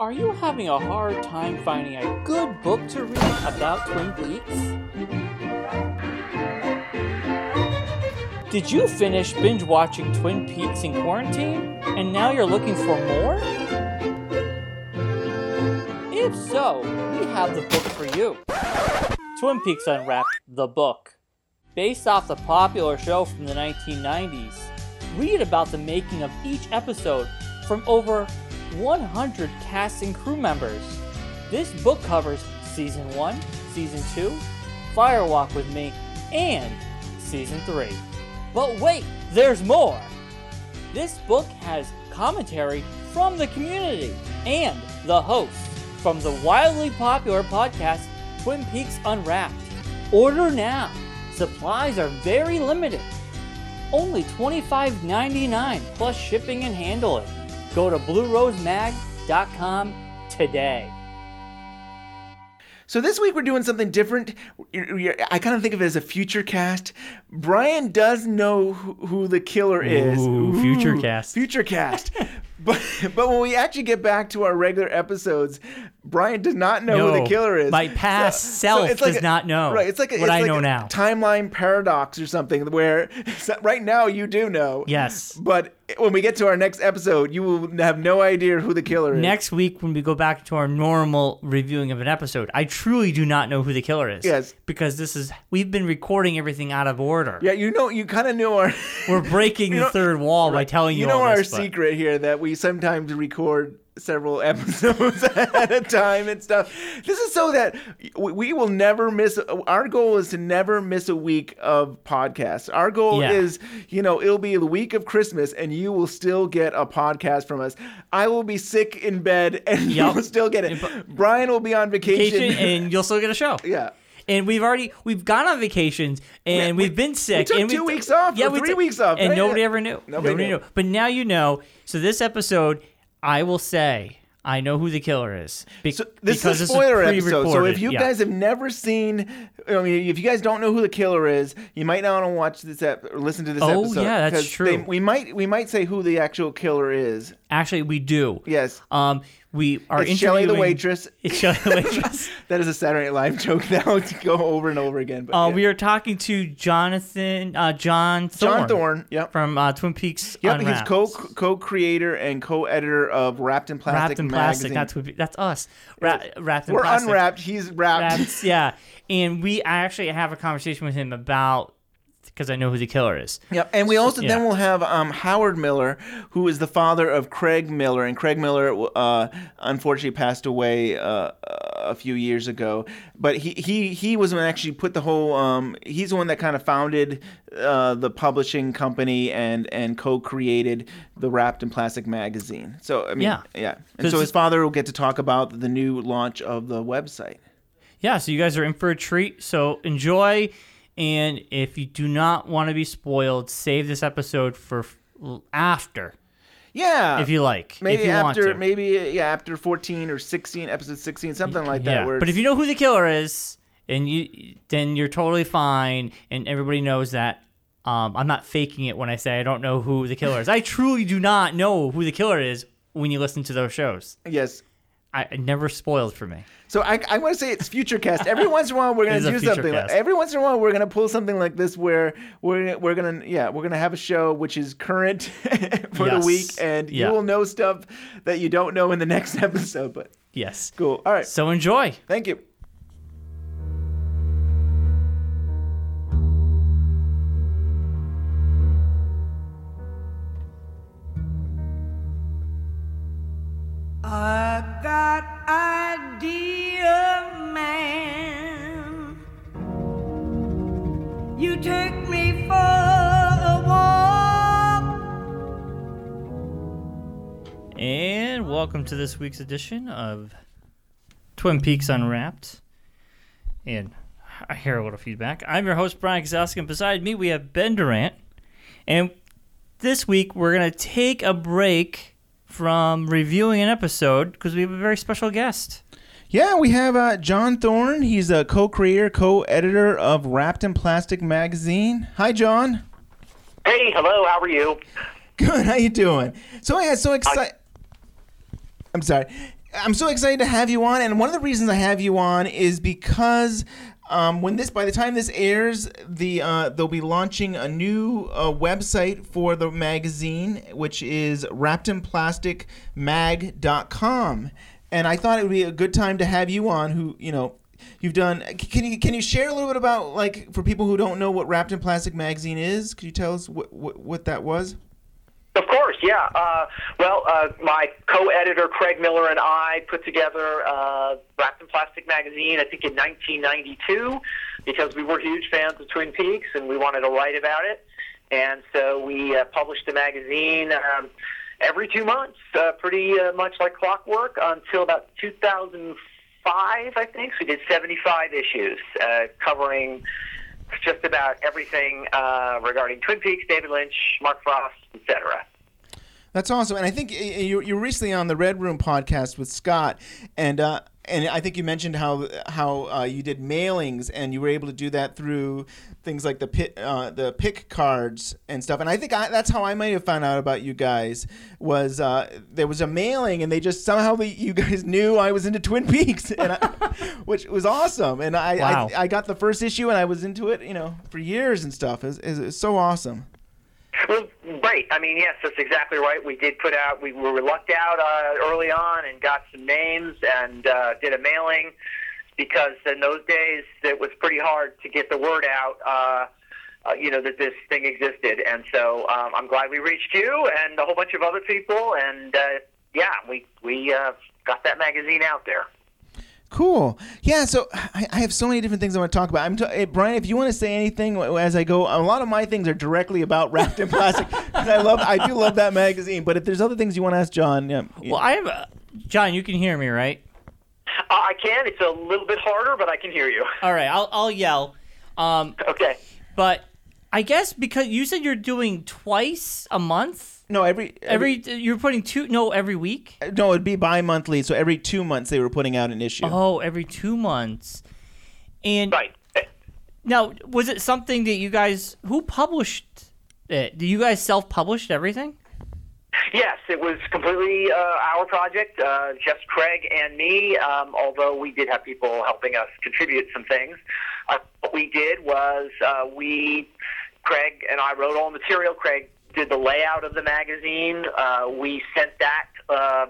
Are you having a hard time finding a good book to read about Twin Peaks? Did you finish binge watching Twin Peaks in quarantine and now you're looking for more? If so, we have the book for you Twin Peaks Unwrapped, the book. Based off the popular show from the 1990s, read about the making of each episode from over 100 cast and crew members. This book covers Season 1, Season 2, Firewalk with Me, and Season 3. But wait, there's more! This book has commentary from the community and the hosts from the wildly popular podcast Twin Peaks Unwrapped. Order now. Supplies are very limited. Only $25.99 plus shipping and handling. Go to bluerosemag.com today. So this week we're doing something different. I kind of think of it as a future cast. Brian does know who the killer is. Ooh, future cast. Future cast. but but when we actually get back to our regular episodes, Brian does not know who the killer is. my past self does not know Right. It's like a, what it's I like know a now. Timeline paradox or something where so right now you do know. Yes. But when we get to our next episode, you will have no idea who the killer is. Next week, when we go back to our normal reviewing of an episode, I truly do not know who the killer is. Yes. Because this is, we've been recording everything out of order. Yeah, you know, you kind of know our. We're breaking the know- third wall by telling you, You know our this, but- secret here that we sometimes record several episodes at a time and stuff. This is so that we- will never miss. Our goal is to never miss a week of podcasts. Our goal Yeah. is, you know, it'll be the week of Christmas and you will still get a podcast from us. I will be sick in bed and Yup. you'll still get it. Brian will be on vacation. Vacation, and you'll still get a show. yeah. And we've already we've gone on vacations and we- we've been sick. took and two weeks off we three took- weeks off, and nobody ever knew. Nobody knew. But now you know. So this episode, I will say, I know who the killer is. Be- So this because is a spoiler episode. So if you Yeah. guys have never seen, I mean, if you guys don't know who the killer is, you might not want to watch this ep- or listen to this Oh, episode. yeah, that's true. they- we might we might say who the actual killer is. actually we do. Yes. Um, we are It's Shelley the interviewing- waitress. It's Shelley the waitress. that is a Saturday Night Live joke now to go over and over again. But Uh, yeah. We are talking to Jonathan, uh, John Thorne. John Thorne. Yep. From uh, Twin Peaks. Yep, he's co co creator and co editor of Wrapped in Plastic Wrapped in plastic. magazine. That's Twin That's us. Ra- wrapped in We're plastic. unwrapped. He's wrapped. Wrapped, yeah. And we I actually have a conversation with him about because I know who the killer is. Yep, and we also yeah. then we'll have um, Howard Miller, who is the father of Craig Miller, and Craig Miller uh, unfortunately passed away uh, a few years ago. But he he he was the one that actually put the whole. Um, he's the one that kind of founded uh, the publishing company and and co-created the Wrapped in Plastic magazine. So I mean, Yeah. yeah, and Because so his father will get to talk about the new launch of the website. Yeah, so you guys are in for a treat. So enjoy. And if you do not want to be spoiled, save this episode for f- after, Yeah, if you like. maybe if you want after to. maybe yeah after 14 or 16 episode 16 something like that yeah. But if you know who the killer is, and you then you're totally fine, and everybody knows that. Um, I'm not faking it when I say I don't know who the killer is. I truly do not know who the killer is when you listen to those shows. yes I it never spoiled for me. So I, I want to say it's future cast. Every once in a while we're gonna do something. Like, every once in a while we're gonna pull something like this where we're we're gonna yeah we're gonna have a show which is current for the week and Yeah. you will know stuff that you don't know in the next episode. But Yes. cool. All right. So enjoy. Thank you. I got idea, man. You take me for. And welcome to this week's edition of Twin Peaks Unwrapped. And I hear a little feedback. I'm your host, Brian Kozlowski, and beside me we have Ben Durant. And this week we're going to take a break from reviewing an episode because we have a very special guest. Yeah, we have uh, John Thorne. He's a co-creator, co-editor of Wrapped in Plastic magazine. Hi, John. Hey, hello, how are you? Good. How you doing? So yeah, so excited. I'm sorry. I'm so excited to have you on, and one of the reasons I have you on is because um, when this, by the time this airs, the uh, they'll be launching a new uh, website for the magazine, which is wrappedinplasticmag.com. And I thought it would be a good time to have you on, who you know. You've done. Can you can you share a little bit about like for people who don't know what Wrapped in Plastic magazine is? Could you tell us what what, what that was? Of course, yeah. Uh, well, uh, my co-editor Craig Miller and I put together uh, Wrapped in Plastic magazine. I think in 1992, because we were huge fans of Twin Peaks and we wanted to write about it, and so we uh, published the magazine. Um, every two months, uh, pretty uh, much like clockwork, until about 2005, I think. So we did 75 issues uh, covering just about everything uh, regarding Twin Peaks, David Lynch, Mark Frost, etc. That's awesome, and I think you you were recently on the Red Room podcast with Scott, and uh, and I think you mentioned how how uh, you did mailings, and you were able to do that through things like the pit, uh, the pick cards and stuff. And I think I, that's how I might have found out about you guys was uh, there was a mailing, and they just somehow you guys knew I was into Twin Peaks, and I, which was awesome. And I, Wow. I I got the first issue, and I was into it, you know, for years and stuff. It was so awesome. Well, great. I mean, yes, that's exactly right. We did put out, we were lucked out uh, early on and got some names and uh, did a mailing because in those days it was pretty hard to get the word out. Uh, uh, you know that this thing existed, and so um, I'm glad we reached you and a whole bunch of other people, and uh, yeah, we we uh, got that magazine out there. Cool. Yeah. So I, I have so many different things I want to talk about. I'm t- hey, Brian. If you want to say anything as I go, a lot of my things are directly about wrapped in plastic. 'cause I love. I do love that magazine. But if there's other things you want to ask John, yeah. Well, I have. A, John, you can hear me, right? Uh, I can. It's a little bit harder, but I can hear you. All right, I'll I'll yell. Um, Okay. but I guess because you said you're doing twice a month. no every, Every you're putting two. No, every week. no it'd be bi-monthly. So every two months they were putting out an issue. Oh, every two months. And Right. now, was it something that you guys who published it? Do you guys self-published everything? Yes, it was completely uh, our project, uh, just Craig and me. Um, although we did have people helping us contribute some things. Uh, what we did was uh, we, Craig and I wrote all the material. Craig did the layout of the magazine. Uh, we sent that uh,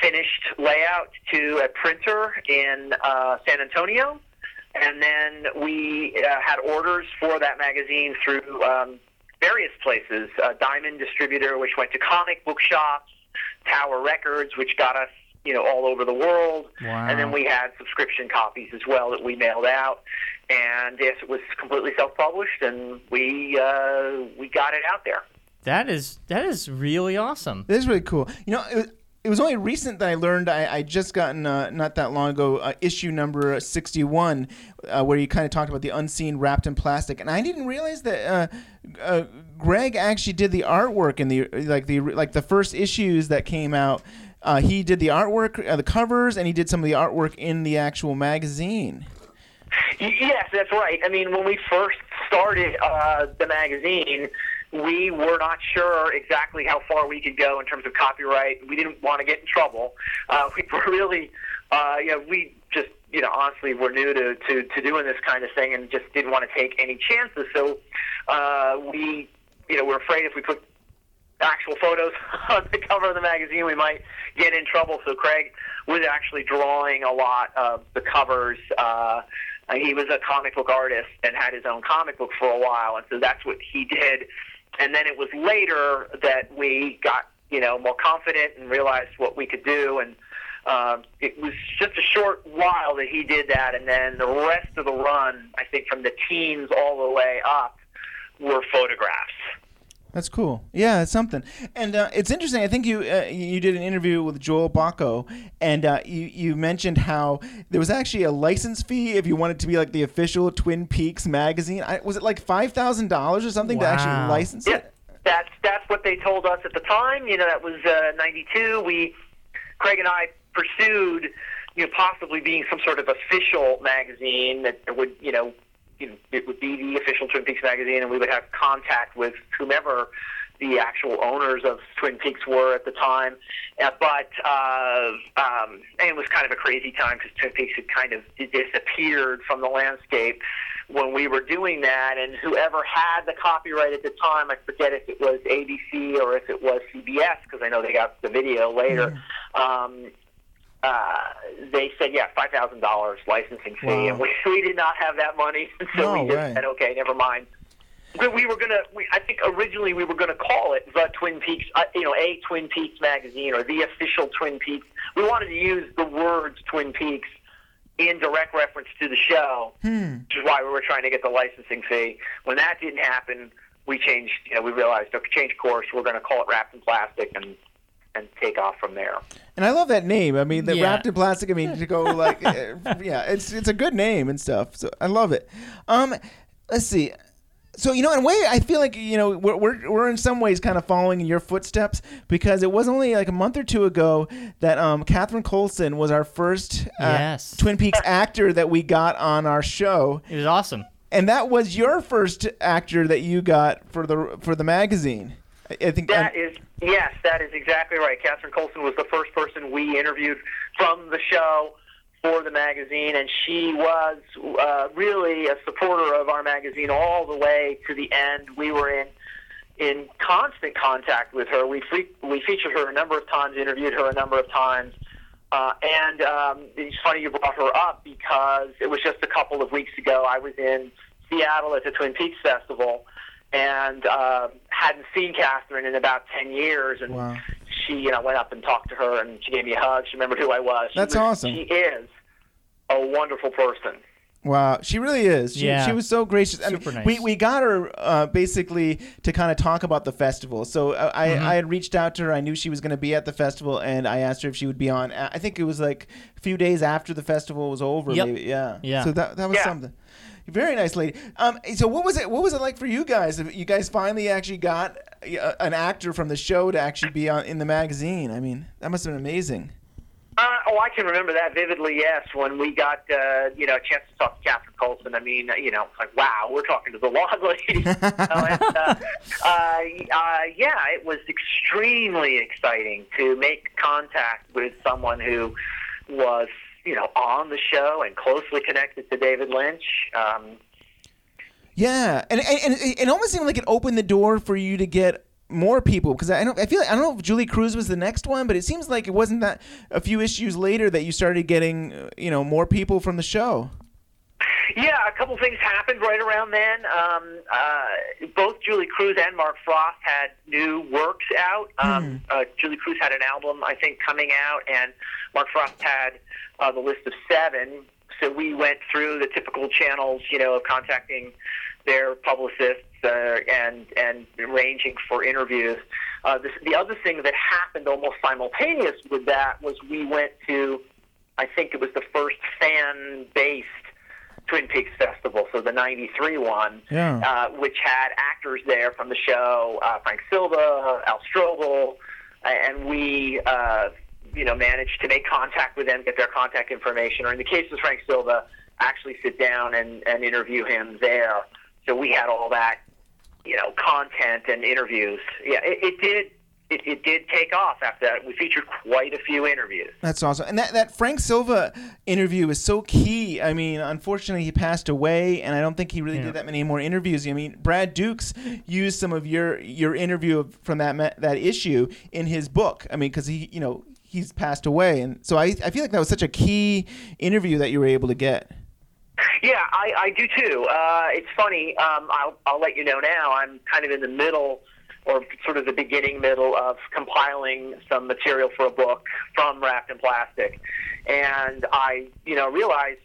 finished layout to a printer in uh, San Antonio, and then we uh, had orders for that magazine through. Um, various places. Uh, Diamond Distributor, which went to comic book shops, Tower Records, which got us, you know, all over the world. Wow. And then we had subscription copies as well that we mailed out. And yes, it was completely self-published, and we uh, we got it out there. That is that is really awesome. This is really cool. You know, it was, it was only recent that I learned. I, I just gotten uh, not that long ago uh, issue number sixty-one, uh, where you kind of talked about the unseen wrapped in plastic, and I didn't realize that uh, uh, Craig actually did the artwork in the like the like the first issues that came out. Uh, he did the artwork, uh, the covers, and he did some of the artwork in the actual magazine. Yes, that's right. I mean, when we first started uh, the magazine, we were not sure exactly how far we could go in terms of copyright. We didn't want to get in trouble. Uh, we were really, uh, you know, we just, you know, honestly, were new to, to, to doing this kind of thing and just didn't want to take any chances. So uh, we, you know, we're afraid if we put actual photos on the cover of the magazine, we might get in trouble. So Craig was actually drawing a lot of the covers. Uh, he was a comic book artist and had his own comic book for a while, and so that's what he did. And then it was later that we got, you know, more confident and realized what we could do. And um, it was just a short while that he did that, and then the rest of the run, I think, from the teens all the way up, were photographs. That's cool. Yeah, it's something. And uh, it's interesting. I think you uh, you did an interview with Joel Bocko, and uh, you you mentioned how there was actually a license fee if you wanted to be like the official Twin Peaks magazine. I, was it like five thousand dollars or something to actually license Yeah, it? that's that's what they told us at the time. You know, that was uh, '92. We, Craig and I, pursued, you know, possibly being some sort of official magazine that would, you know, you know, it would be the official Twin Peaks magazine, and we would have contact with whomever the actual owners of Twin Peaks were at the time. Uh, but uh, um, and it was kind of a crazy time because Twin Peaks had kind of disappeared from the landscape when we were doing that. And whoever had the copyright at the time, I forget if it was ABC or if it was CBS because I know they got the video later. Um, uh, they said, yeah, five thousand dollars licensing fee, Wow. and we, we did not have that money, so No we just way. said, okay, never mind. We, we were gonna, we, I think originally we were gonna call it the Twin Peaks, uh, you know, a Twin Peaks magazine or the official Twin Peaks. We wanted to use the words Twin Peaks in direct reference to the show, which is why we were trying to get the licensing fee. When that didn't happen, we changed. You know, we realized, okay, change course. We're going to call it Wrapped in Plastic and and take off from there. And I love that name. I mean, the Yeah. wrapped in plastic. I mean, to go like, uh, yeah, it's it's a good name and stuff. So I love it. Um, let's see. So you know, in a way, I feel like you know we're we're, we're in some ways kind of following in your footsteps because it was only like a month or two ago that um Catherine Coulson was our first uh, Yes. Twin Peaks actor that we got on our show, It was awesome. and that was your first actor that you got for the for the magazine. I, I think That is yes, that is exactly right. Catherine Coulson was the first person we interviewed from the show for the magazine, and she was uh, really a supporter of our magazine all the way to the end. We were in in constant contact with her. We fe- we featured her a number of times, interviewed her a number of times. Uh, and um, it's funny you brought her up because it was just a couple of weeks ago. I was in Seattle at the Twin Peaks Festival and uh, hadn't seen Catherine in about 10 years. And Wow. she, you know, went up and talked to her and she gave me a hug. She remembered who I was. She That's was- awesome. She is a wonderful person. Wow, she really is. She, Yeah. she was so gracious. I Super mean, nice. We we got her uh, basically to kind of talk about the festival. So uh, I Mm-hmm. I had reached out to her. I knew she was going to be at the festival, and I asked her if she would be on. I think it was like a few days after the festival was over. Yep. Maybe. Yeah. Yeah. So that that was Yeah. something. Very nice lady. Um, so what was it? What was it like for you guys? You guys finally actually got uh, an actor from the show to actually be on in the magazine. I mean, that must have been amazing. Uh, oh, I can remember that vividly. Yes, when we got uh, you know a chance to talk to Catherine Coulson. I mean, you know, it's like wow, we're talking to the log lady. And, uh, uh, uh, yeah, it was extremely exciting to make contact with someone who was you know on the show and closely connected to David Lynch. Um, Yeah, and and, and it- almost seemed like it opened the door for you to get more people because I don't I feel like, I don't know if Julee Cruise was the next one, but it seems like it wasn't that a few issues later that you started getting uh, you know more people from the show. Yeah, a couple things happened right around then. Um, uh, both Julee Cruise and Mark Frost had new works out. Um, uh, Julee Cruise had an album, I think, coming out, and Mark Frost had uh, the list of seven. So we went through the typical channels, you know, of contacting their publicists uh, and and arranging for interviews. Uh, this, the other thing that happened almost simultaneous with that was we went to, I think it was the first fan-based Twin Peaks Festival, so the '93 one, Yeah. uh, which had actors there from the show, uh, Frank Silva, Al Strobel, and we, uh, you know, managed to make contact with them, get their contact information, or in the case of Frank Silva, actually sit down and, and interview him there. So we had all that, you know, content and interviews. Yeah, it, it did. It, it did take off after that. We featured quite a few interviews. That's awesome. And that, that Frank Silva interview is so key. I mean, unfortunately, he passed away, and I don't think he really Yeah. did that many more interviews. I mean, Brad Dukes used some of your your interview of- from that that issue in his book. I mean, because he, you know, he's passed away, and so I, I feel like that was such a key interview that you were able to get. Yeah, I, I do too. Uh, it's funny. Um, I'll, I'll let you know now. I'm kind of in the middle, or sort of the beginning middle of compiling some material for a book from Wrapped in Plastic, and I, you know, realized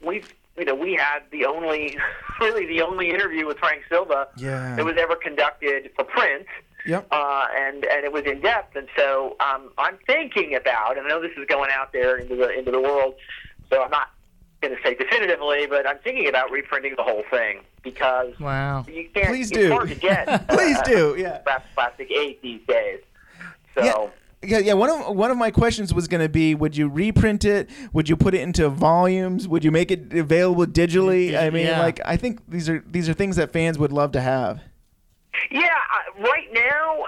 we've, you know, we had the only, really the only interview with Frank Silva Yeah. that was ever conducted for print Yep. uh, and and it was in depth. And so um, I'm thinking about, and I know this is going out there into the into the world, so I'm not going to say definitively, but I'm thinking about reprinting the whole thing because Wow. you can't. Please it's do. hard to get. Please uh, do. Yeah. Plastic eight these days. So. Yeah. Yeah, yeah. One of one of my questions was going to be: Would you reprint it? Would you put it into volumes? Would you make it available digitally? I mean, Yeah. like I think these are these are things that fans would love to have. Yeah, uh, right now,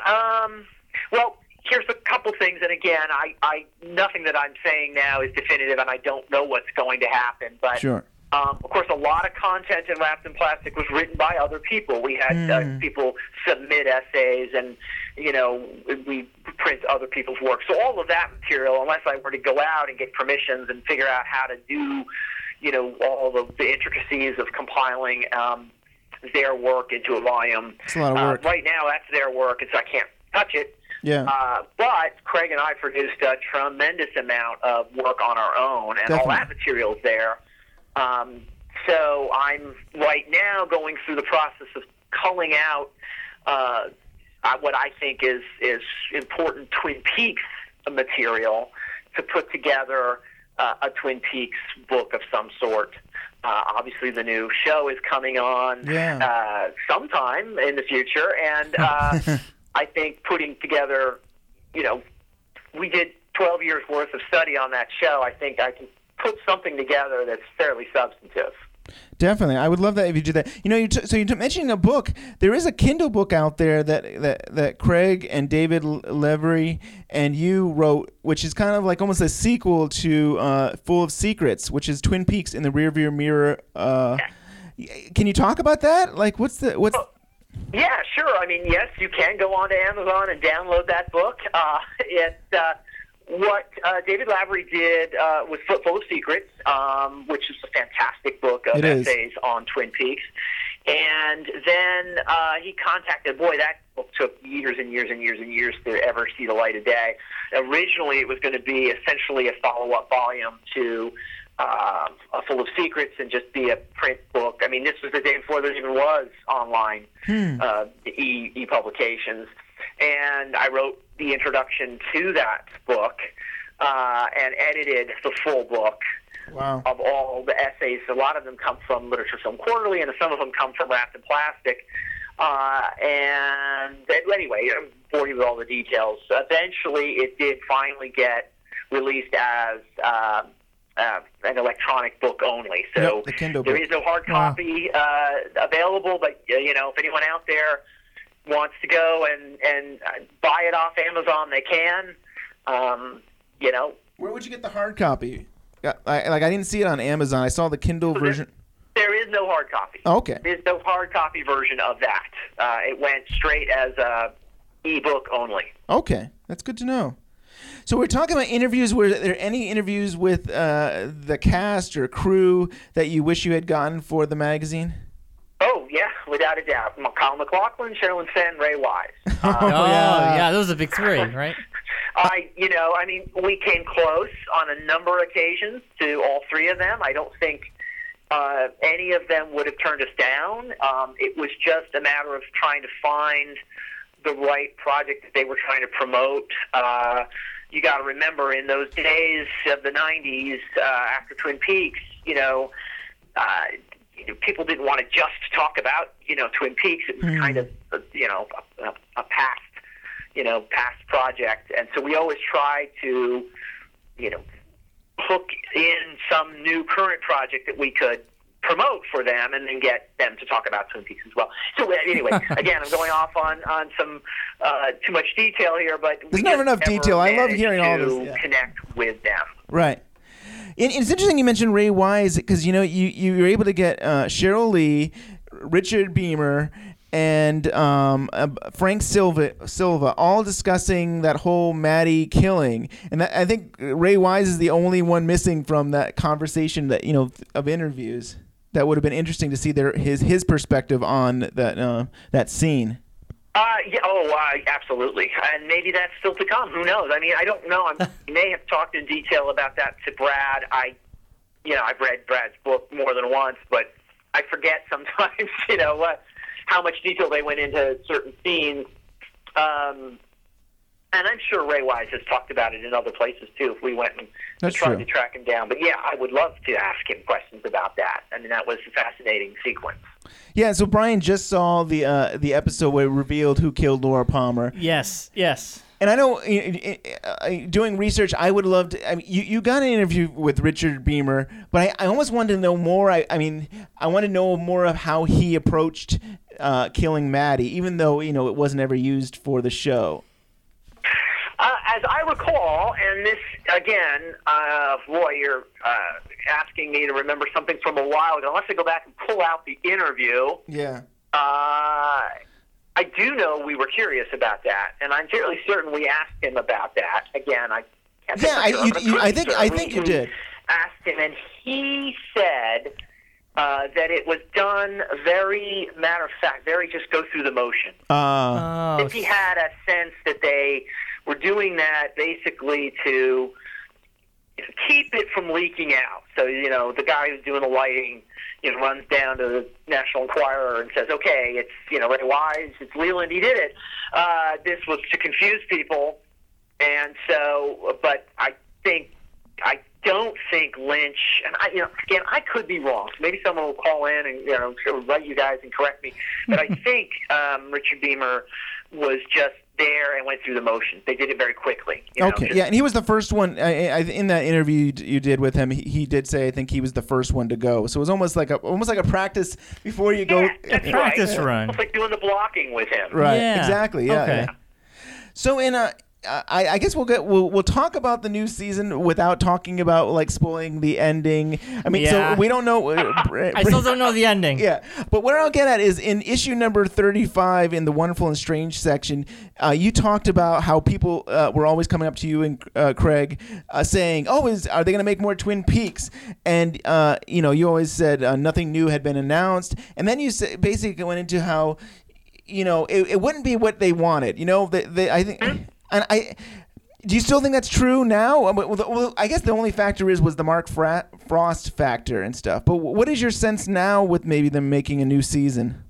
um, well, here's a couple things, and again, I, I nothing that I'm saying now is definitive, and I don't know what's going to happen. But Sure. um, of course, a lot of content in Wrapped in Plastic was written by other people. We had uh, people submit essays, and you know, we print other people's work. So all of that material, unless I were to go out and get permissions and figure out how to do, you know, all of the intricacies of compiling um, their work into a volume. It's a lot of Uh, work. right now, that's their work, and so I can't touch it. Yeah. Uh, but Craig and I produced a tremendous amount of work on our own, and all Definitely. that material's there. Um, so I'm right now going through the process of culling out uh, uh, what I think is is important Twin Peaks material to put together uh, a Twin Peaks book of some sort. Uh, obviously, the new show is coming on Yeah. uh, sometime in the future, and uh, I think putting together, you know, we did 12 years worth of study on that show. I think I can put something together that's fairly substantive. Definitely, I would love that if you did that. You know, you t- so you're mentioning a book. There is a Kindle book out there that that, that Craig and David L- Lavery and you wrote, which is kind of like almost a sequel to uh, Full of Secrets, which is Twin Peaks in the rearview mirror. Uh, y- can you talk about that? Like, what's the what's Yeah, sure. I mean, yes, you can go on to Amazon and download that book. Uh, it, uh, what uh, David Lavery did uh, was Full of Secrets, um, which is a fantastic book of It is. essays on Twin Peaks. And then uh, he contacted, boy, that book took years and years and years and years to ever see the light of day. Originally, it was going to be essentially a follow up volume to uh, Full of Secrets and just be a print book. I mean, this was the day before there even was online uh, e, e publications, and I wrote the introduction to that book uh, and edited the full book wow? of all the essays. A lot of them come from Literature Film Quarterly, and some of them come from Wrapped in Plastic. Uh, and anyway, I'm boring you with all the details. Eventually, it did finally get released as uh, uh, an electronic book only. So Yep, the Kindle there book. is no hard Wow. copy uh, available, but uh, you know, if anyone out there wants to go and and uh, buy it off Amazon, they can. Um, you know, Where would you get the hard copy? I, I- like I didn't see it on Amazon. I saw the Kindle there- version. there is no hard copy. Oh, okay. There's no hard copy version of that. Uh, it went straight as a ebook only. Okay, that's good to know. So we're talking about interviews. Were there any interviews with uh, the cast or crew that you wish you had gotten for the magazine? Oh yeah, without a doubt. Kyle MacLachlan, Sherilyn Fenn, Ray Wise. Uh, Oh, yeah. yeah. those are the big three, right? I, you know, I mean, we came close on a number of occasions to all three of them. I don't think uh, any of them would have turned us down. Um, it was just a matter of trying to find the right project that they were trying to promote. Uh, you got to remember, in those days of the '90s, uh, after Twin Peaks, you know, uh, people didn't want to just talk about, you know, Twin Peaks. It was kind of, uh, you know, a, a, a past, you know, past project, and so we always try to, you know, hook in some new current project that we could promote for them and then get them to talk about Twin Peaks as well. So uh, anyway, again, I'm going off on, on some uh, too much detail here, but we There's never enough detail. I love hearing all this, yeah. Connect with them. Right. And it's interesting you mentioned Ray Wise because you know you you were able to get uh, Sheryl Lee, Richard Beymer, and um, uh, Frank Silva Silva all discussing that whole Maddy killing, and that, I think Ray Wise is the only one missing from that conversation that you know of interviews. That would have been interesting to see their his his perspective on that uh, that scene. Uh, yeah, oh, uh, absolutely, and maybe that's still to come. Who knows? I mean, I don't know. I may have talked in detail about that to Brad. I, you know, I've read Brad's book more than once, but I forget sometimes. You know, uh, how much detail they went into certain scenes. Um, and I'm sure Ray Wise has talked about it in other places too. If we went and That's tried true. to track him down, but yeah, I would love to ask him questions about that. I mean, that was a fascinating sequence. Yeah, so Brian just saw the uh, the episode where it revealed who killed Laura Palmer. Yes, yes. And I know, uh, doing research, I would love to. I mean, you, you got an interview with Richard Beymer, but I, I almost wanted to know more. I, I mean, I want to know more of how he approached uh, killing Maddy, even though you know it wasn't ever used for the show. As I recall, and this again, uh, boy, you're uh, asking me to remember something from a while ago. Unless I go back and pull out the interview, Yeah. uh, I do know we were curious about that, and I'm fairly certain we asked him about that. Again, I can't Yeah, I- think for you- you- I think- I think you did. Asked him, and he said uh, that it was done very matter of fact, very just go through the motion. Uh, Oh, if he had a sense that they were doing that basically to keep it from leaking out. So, you know, the guy who's doing the lighting, you know, runs down to the National Enquirer and says, okay, it's, you know, Ray Wise, it's Leland, he did it. Uh, this was to confuse people. And so, but I think, I don't think Lynch, and I, you know, again, I could be wrong. Maybe someone will call in and, you know, write you guys and correct me. But I think um, Richard Beymer was just there and went through the motions. They did it very quickly. You know, okay, just- yeah, and he was the first one. I, I, in that interview you, did with him, he, he did say I think he was the first one to go. So it was almost like a almost like a practice before you go. Yeah, that's Practice right. run. It's like doing the blocking with him. Right. Yeah. Exactly. Yeah. Okay. yeah. So in a. I, I guess we'll get we'll, we'll talk about the new season without talking about like spoiling the ending. I mean, Yeah. so we don't know. uh, I still don't know the ending. Yeah, but what I'll get at is in issue number 35 in the Wonderful and Strange section, uh, you talked about how people uh, were always coming up to you and uh, Craig uh, saying, "Oh, is are they going to make more Twin Peaks?" And uh, you know, you always said uh, nothing new had been announced, and then you sa- basically went into how you know it, it wouldn't be what they wanted. You know, they, they, I think, and I. Do you still think that's true now? Well, I guess the only factor is was the Mark Fra- Frost factor and stuff. But what is your sense now with maybe them making a new season?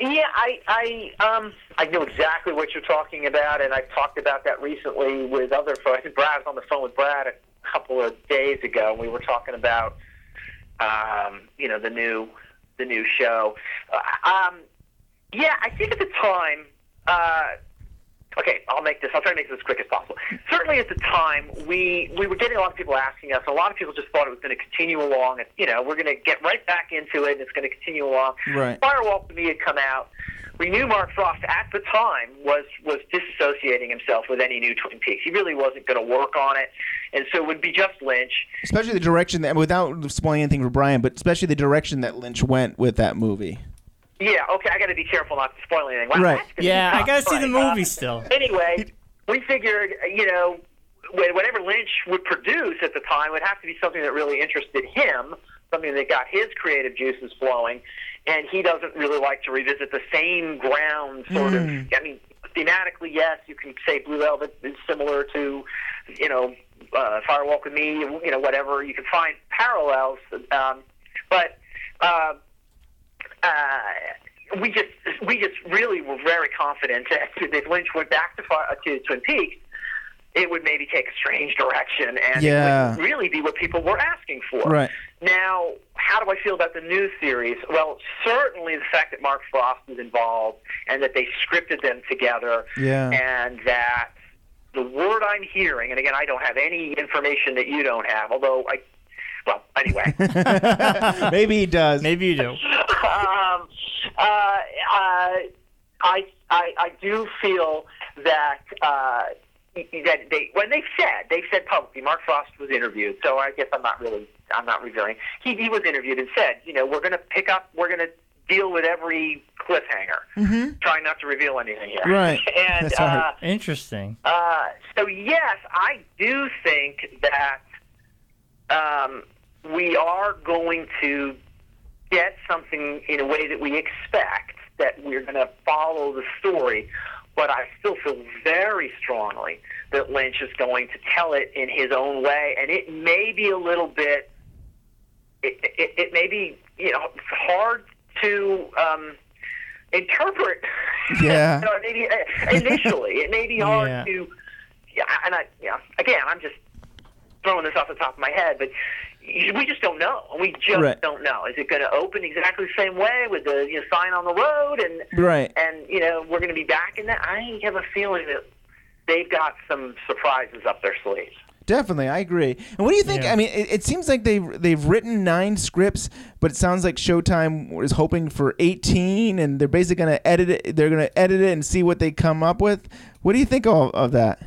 Yeah, I, I, um, I know exactly what you're talking about, and I've talked about that recently with other folks. I think Brad was on the phone with Brad a couple of days ago, and we were talking about, um, you know, the new, the new show. Uh, um, yeah, I think at the time, uh, okay, I'll make this. I'll try to make this as quick as possible. Certainly, at the time, we we were getting a lot of people asking us. A lot of people just thought it was going to continue along. And, you know, we're going to get right back into it, and it's going to continue along. Right. Firewalk with Me had come out. We knew Mark Frost at the time was was disassociating himself with any new Twin Peaks. He really wasn't going to work on it, and so it would be just Lynch. Especially the direction that, without spoiling anything for Brian, but especially the direction that Lynch went with that movie. Yeah, okay, I got to be careful not to spoil anything. Wow, Right. that's gonna Yeah, I gotta see the Right, uh, movie still. anyway, we figured, you know, whatever Lynch would produce at the time would have to be something that really interested him, something that got his creative juices flowing. And he doesn't really like to revisit the same ground, sort of. I mean, thematically, yes, you can say Blue Velvet is similar to, you know, uh, Firewalk with Me, you know, whatever. You can find parallels, um, but. Uh, uh, we just we just really were very confident that if Lynch went back to to Twin Peaks, it would maybe take a strange direction and Yeah. it would really be what people were asking for. Right. Now, how do I feel about the new series? Well, certainly the fact that Mark Frost is involved and that they scripted them together, Yeah. and that the word I'm hearing, and again, I don't have any information that you don't have, although I, well, anyway. maybe he does. Maybe you do. um, uh, uh, I, I, I do feel that uh, that they when they said they said publicly, Mark Frost was interviewed. So I guess I'm not really I'm not revealing. He, he was interviewed and said, you know, we're going to pick up, we're going to deal with every cliffhanger. Mm-hmm. Trying not to reveal anything here. Right. and That's uh. Interesting. uh, so yes, I do think that um, we are going to get something in a way that we expect that we're going to follow the story. But I still feel very strongly that Lynch is going to tell it in his own way, and it may be a little bit. It, it, it may be you know hard to um, interpret. Yeah. you know, maybe uh, initially it may be hard Yeah. to. Yeah, and I, yeah, again, I'm just throwing this off the top of my head, but we just don't know. We just Right. don't know. Is it going to open exactly the same way with the you know, sign on the road, and Right. and you know we're going to be back in that? I have a feeling that they've got some surprises up their sleeves. definitely. I agree. And what do you think? Yeah. I mean, it, it seems like they've they've written nine scripts, but it sounds like Showtime is hoping for eighteen, and they're basically going to edit it. They're going to edit it and see what they come up with. What do you think of, of that?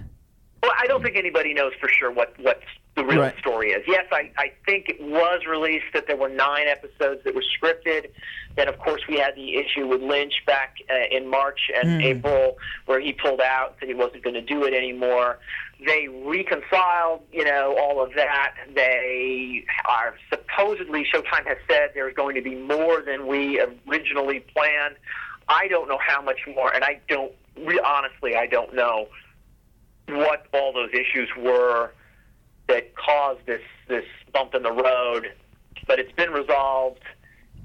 Well, I don't think anybody knows for sure what what the real Right. story is. Yes, I, I think it was released that there were nine episodes that were scripted. Then, of course, we had the issue with Lynch back uh, in March and Hmm. April, where he pulled out, said he wasn't going to do it anymore. They reconciled, you know, all of that. They are supposedly Showtime has said there's going to be more than we originally planned. I don't know how much more, and I don't re- honestly, I don't know what all those issues were that caused this this bump in the road, but it's been resolved,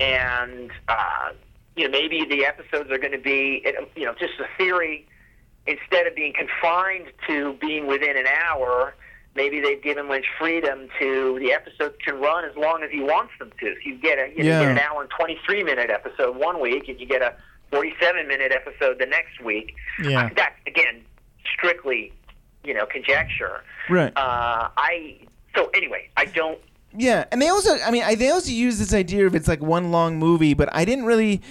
and uh, you know maybe the episodes are going to be you know just a theory instead of being confined to being within an hour. Maybe they've given Lynch freedom to the episodes can run as long as he wants them to. So you get a you, know, you Yeah. get an hour and twenty three minute episode one week, and you get a forty seven minute episode the next week. Yeah. Uh, that's again strictly you know conjecture. Right. Uh, I so anyway, I don't. Yeah, and they also, I mean, I, they also use this idea of it's like one long movie, but I didn't really,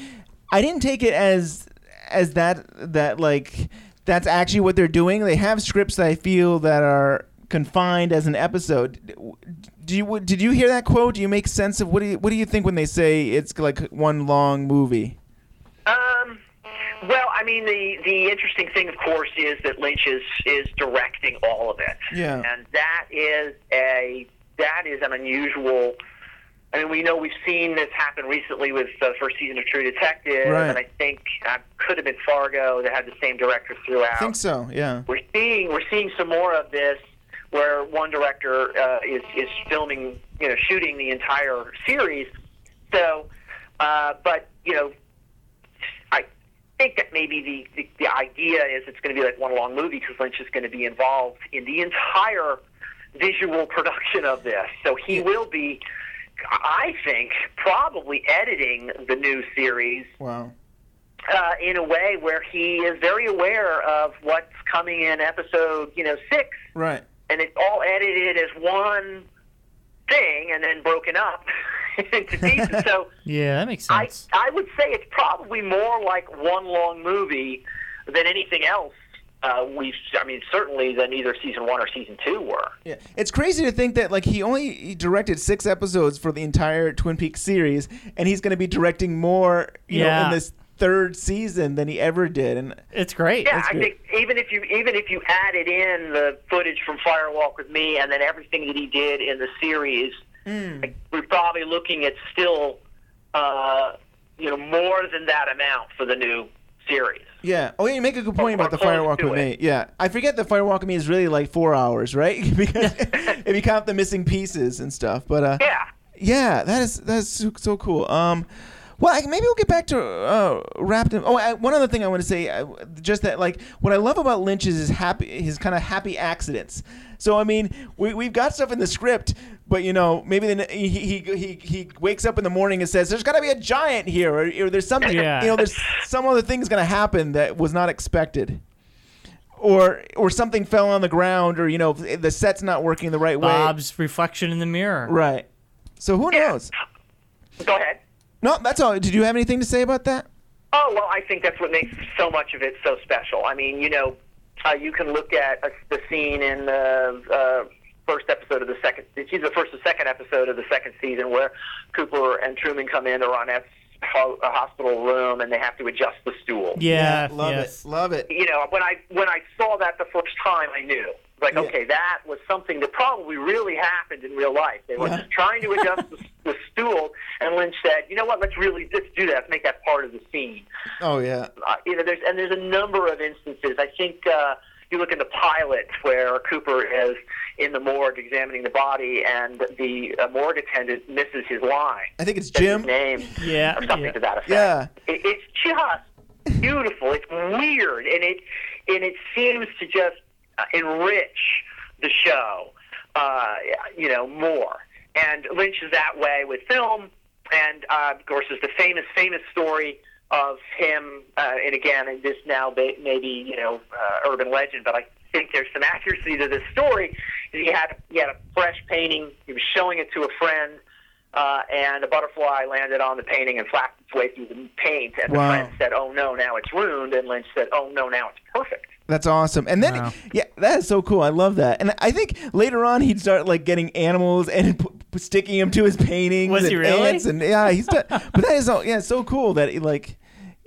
I didn't take it as as that that like that's actually what they're doing. They have scripts that I feel that are confined as an episode. Do you did you hear that quote? Do you make sense of what do you what do you think when they say it's like one long movie? Well, I mean, the the interesting thing, of course, is that Lynch is is directing all of it. Yeah. and that is a that is an unusual. I mean, we know we've seen this happen recently with the first season of True Detective, Right. and I think uh, could have been Fargo that had the same director throughout. I think so. Yeah. we're seeing we're seeing some more of this where one director uh, is is filming you know shooting the entire series so uh, but you know think that maybe the, the the idea is it's going to be like one long movie because Lynch is going to be involved in the entire visual production of this. So he will be I think probably editing the new series. Wow. uh, in a way where he is very aware of what's coming in episode, you know, six, Right. and it's all edited as one thing and then broken up into pieces. So Yeah, that makes I, sense. I would say it's probably more like one long movie than anything else. Uh, we've, I mean, certainly than either season one or season two were. Yeah, it's crazy to think that like he only he directed six episodes for the entire Twin Peaks series, and he's going to be directing more, you know, in this third season than he ever did. And It's great. Yeah, I great. think even if you even if you added in the footage from Firewalk with Me and then everything that he did in the series, like, we're probably looking at still, uh, you know, more than that amount for the new series. yeah, oh, yeah, you make a good point about the Firewalk with Me. Yeah, I forget the Firewalk with Me is really like four hours, right? because if you count the missing pieces and stuff, but uh, Yeah. Yeah, that is that's so, so cool. Um, well, I, maybe we'll get back to uh, wrapped. In, oh, I, one other thing I want to say, uh, just that like what I love about Lynch is his happy, his kind of happy accidents. So I mean, we we've got stuff in the script, but you know, maybe then he he he he wakes up in the morning and says, "There's got to be a giant here," or, or there's something. Yeah. You know, there's some other thing's gonna happen that was not expected. Or, or something fell on the ground, or you know the set's not working the right way. Bob's reflection in the mirror. Right. So who Yeah. knows? Go ahead. No, that's all. Did you have anything to say about that? Oh well, I think that's what makes so much of it so special. I mean, you know, uh, you can look at uh, the scene in the uh, first episode of the second. It's either the first or second episode of the second season where Cooper and Truman come in. They're on a, ho- a hospital room and they have to adjust the stool. Yeah, love yes. it. Love it. You know, when I when I saw that the first time, I knew. Like, Yeah. okay, that was something that probably really happened in real life. They were Yeah. just trying to adjust the, the stool, and Lynch said, "You know what? Let's really let's do that. Let's make that part of the scene." Oh yeah. uh, you know, there's and there's a number of instances. I think uh, you look in the pilot where Cooper is in the morgue examining the body, and the uh, morgue attendant misses his line, I think it's says his Jim. name, Yeah, or something yeah. to that effect. Yeah. It, it's just beautiful. It's weird, and it and it seems to just uh, enrich the show, uh, you know, more. And Lynch is that way with film, and uh, of course, is the famous, famous story of him. Uh, and again, and this now maybe you know uh, urban legend, but I think there's some accuracy to this story. He had he had a fresh painting. He was showing it to a friend, uh, and a butterfly landed on the painting and flapped its way through the paint. And Wow. the friend said, "Oh no, now it's ruined." And Lynch said, "Oh no, now it's perfect." That's awesome. And then, Wow. yeah, that is so cool. I love that. And I think later on he'd start like getting animals and p- p- sticking them to his paintings. Was and he really? ants and yeah, he's. done- but that is so yeah, so cool that he, like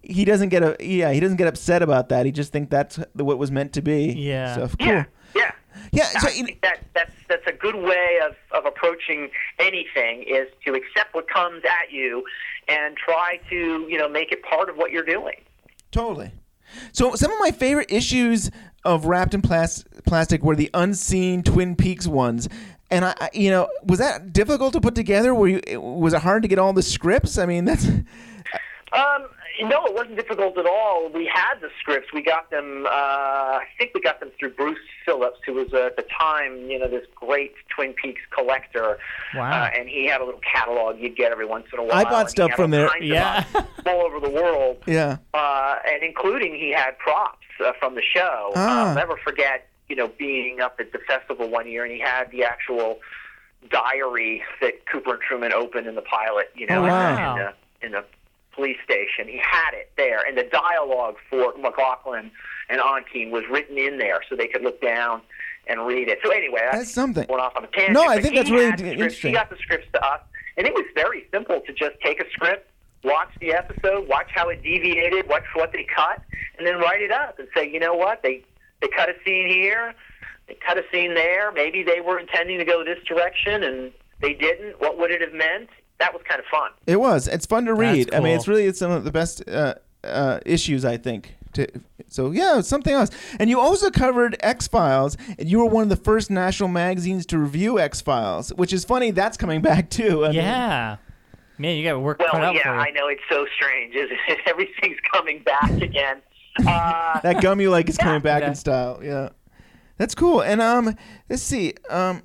he doesn't get a yeah he doesn't get upset about that. He just think that's what was meant to be. Yeah. So cool. Yeah, yeah. Yeah. So I think that that's that's a good way of, of approaching anything is to accept what comes at you and try to you know make it part of what you're doing. Totally. So some of my favorite issues of Wrapped in Plas- Plastic were the unseen Twin Peaks ones. And I, I- you know, was that difficult to put together? Were you? Was it hard to get all the scripts? I mean, that's Um, no, it wasn't difficult at all. We had the scripts. We got them. Uh, I think we got them through Bruce Phillips, who was uh, at the time, you know, this great Twin Peaks collector. Wow. Uh, and he had a little catalog you'd get every once in a while. I bought stuff from there. Yeah. all over the world. yeah. uh, and including he had props uh, from the show. Ah. I'll never forget, you know, being up at the festival one year, and he had the actual diary that Cooper and Truman opened in the pilot. You know, Oh, wow. in the in the police station. He had it there, and the dialogue for MacLachlan and Ontkean was written in there, so they could look down and read it. So anyway, that's, That's something. Went off on a tangent. No, I think that's really had the scripts. interesting. He got the scripts to us, and it was very simple to just take a script, watch the episode, watch how it deviated, watch what they cut, and then write it up and say, you know what, they they cut a scene here, they cut a scene there. Maybe they were intending to go this direction, and they didn't. What would it have meant? That was kind of fun. It was. It's fun to read. That's I mean, it's really it's some of the best uh, uh, issues I think. To, so yeah, it's something else. And you also covered X Files, and you were one of the first national magazines to review X Files, which is funny. That's coming back too. I mean, yeah. Man, you got to work cut Well, out yeah, for you. I know it's so strange, isn't it? Everything's coming back again. Uh, that gum you like is coming back Yeah. in style. Yeah, that's cool. And um, let's see. Um,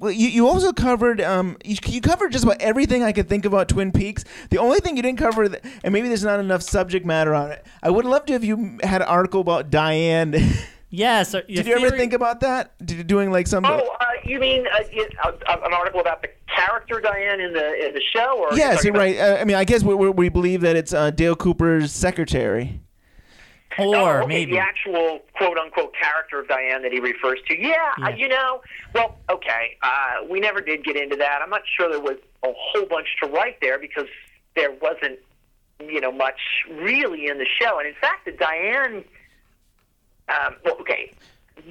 well, you, you also covered um you, you covered just about everything I could think about Twin Peaks. The only thing you didn't cover, th- and maybe there's not enough subject matter on it. I would love to if you had an article about Diane. yeah. So Did you ever think about that? Did you doing like some? oh, uh, you mean uh, you- uh, an article about the character Diane in the in the show? Or yes, you're you're right. Uh, I mean, I guess we, we, we believe that it's uh, Dale Cooper's secretary. Oh, or okay, maybe the actual quote unquote character of Diane that he refers to. Yeah, Yeah. Uh, you know, well, okay, uh, we never did get into that. I'm not sure there was a whole bunch to write there because there wasn't, you know, much really in the show. And in fact, the Diane, um, well, okay,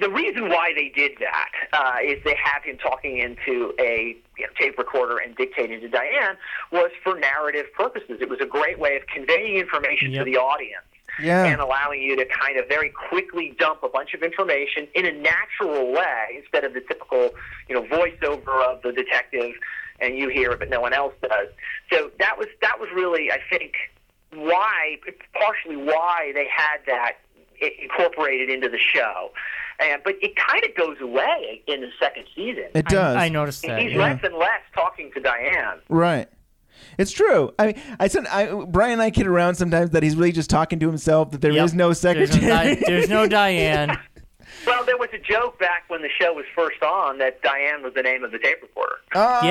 the reason why they did that uh, is they have him talking into a you know, tape recorder and dictating to Diane was for narrative purposes. It was a great way of conveying information Yep. to the audience Yeah. and allowing you to kind of very quickly dump a bunch of information in a natural way instead of the typical, you know, voiceover of the detective and you hear it but no one else does. So that was that was really I think why partially why they had that incorporated into the show. And but it kind of goes away in the second season. It does. I, I noticed that. He's yeah. less and less talking to Diane. Right. It's true. I mean, I said I Brian and I kid around sometimes that he's really just talking to himself. That there is Yep. no There's no, secretary. Di- there's no Diane. Well, there was a joke back when the show was first on that Diane was the name of the tape recorder. Ah, yeah,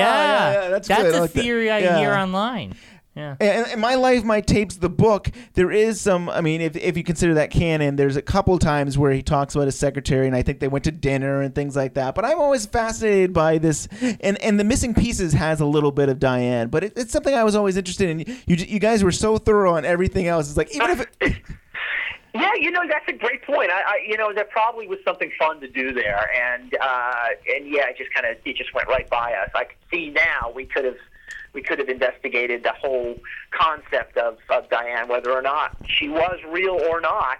yeah, that's, that's good. I a like that. theory I Yeah. hear online. Yeah. And, and my life, my tapes, the book. There is some. I mean, if if you consider that canon, there's a couple times where he talks about his secretary, and I think they went to dinner and things like that. But I'm always fascinated by this, and and the missing pieces has a little bit of Diane, but it, it's something I was always interested in. You you guys were so thorough on everything else. It's like even if it, Yeah, you know that's a great point. I, I you know, there probably was something fun to do there, and uh, and yeah, it just kind of it just went right by us. I can see now we could have we could have investigated the whole concept of of Diane, whether or not she was real or not.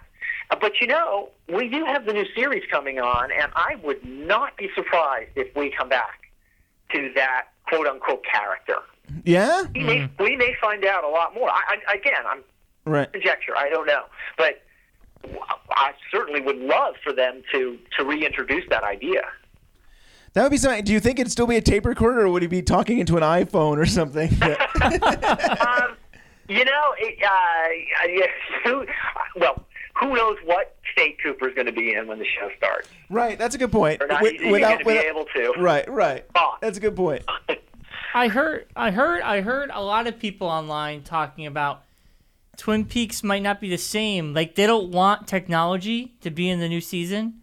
Uh, But you know, we do have the new series coming on, and I would not be surprised if we come back to that quote unquote character. yeah, We may we may find out a lot more. I, I, again, I'm right. conjecture. I don't know, but I certainly would love for them to to reintroduce that idea. That would be something. Do you think it'd still be a tape recorder, or would he be talking into an iPhone or something? um, you know, it, uh, I- who, well, who knows what state Cooper's going to be in when the show starts? Right, that's a good point. Or not Wi- even going to be able to. Right, right. Oh. That's a good point. I heard, I heard, I heard a lot of people online talking about Twin Peaks might not be the same. Like they don't want technology to be in the new season.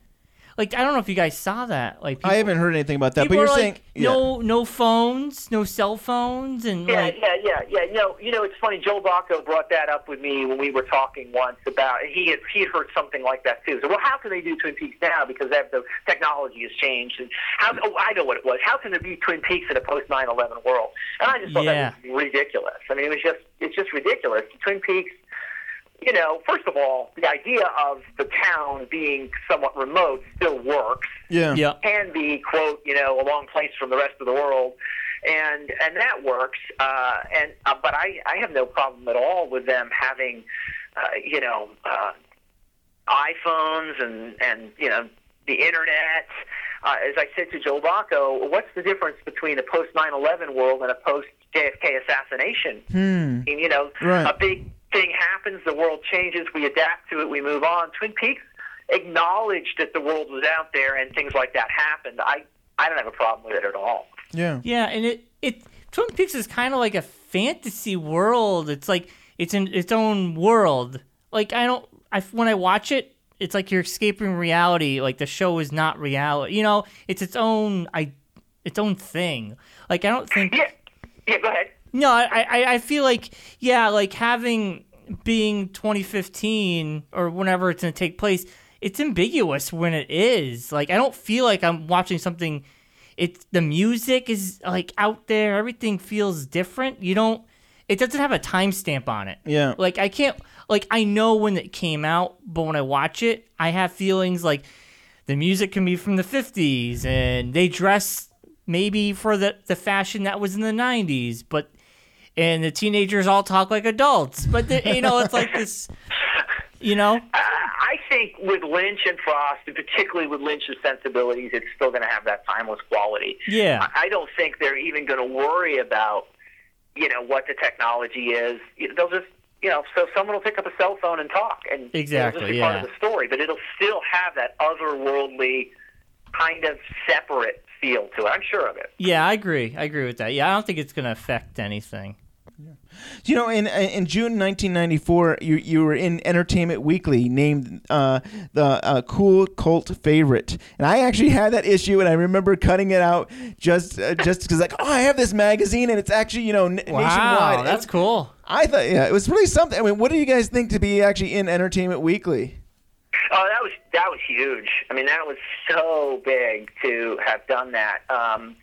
Like I don't know if you guys saw that. Like people, I haven't heard anything about that, but you're are saying like, yeah. no, no phones, no cell phones, and Yeah, like yeah, yeah, yeah. No, you know, it's funny. Joel Bocko brought that up with me when we were talking once about he had he had heard something like that too. So, well, how can they do Twin Peaks now because they have the technology has changed? And how? Oh, I know what it was. How can there be Twin Peaks in a post 9/11 world? And I just thought Yeah. that was ridiculous. I mean, it was just it's just ridiculous. Twin Peaks. You know, first of all, the idea of the town being somewhat remote still works yeah. yeah, can be quote you know a long place from the rest of the world and and that works uh and uh, but i i have no problem at all with them having uh you know uh iphones and and you know the internet uh, as I said to Joel Bocko, what's the difference between a post 9/11 world and a post JFK assassination? Hmm. I mean, you know, Right. a big thing happens, the world changes, we adapt to it, we move on. Twin Peaks acknowledged that the world was out there and things like that happened. I I don't have a problem with it at all. Yeah. yeah, and it it Twin Peaks is kind of like a fantasy world. It's like it's in its own world. Like I don't, I when I watch it, it's like you're escaping reality. Like the show is not reality. You know, it's its own I, its own thing. Like I don't think. Yeah, yeah. Go ahead. No, I, I, I feel like yeah, like having being 2015 or whenever it's gonna take place, it's ambiguous when it is. Like I don't feel like I'm watching something. It's the music is like out there. Everything feels different. You don't. It doesn't have a timestamp on it. Yeah. Like I can't. Like I know when it came out, but when I watch it, I have feelings like the music can be from the 50s and they dress maybe for the the fashion that was in the 90s, but and the teenagers all talk like adults. But the, you know, it's like this. You know. Uh, I think with Lynch and Frost, and particularly with Lynch's sensibilities, it's still going to have that timeless quality. Yeah. I don't think they're even going to worry about, you know, what the technology is. They'll just, you know, so someone will pick up a cell phone and talk, and Exactly, it'll just be part of the story. But it'll still have that otherworldly, kind of separate feel to it. I'm sure of it. Yeah, I agree. I agree with that. Yeah, I don't think it's gonna affect anything. You know, in in June 1994, you you were in Entertainment Weekly named uh, the uh, cool cult favorite, and I actually had that issue, and I remember cutting it out just uh, just because like, oh, I have this magazine, and it's actually you know n- Wow, nationwide. that's cool. I thought, yeah, it was really something. I mean, what do you guys think to be actually in Entertainment Weekly? Oh, that was that was huge. I mean, that was so big to have done that. Um,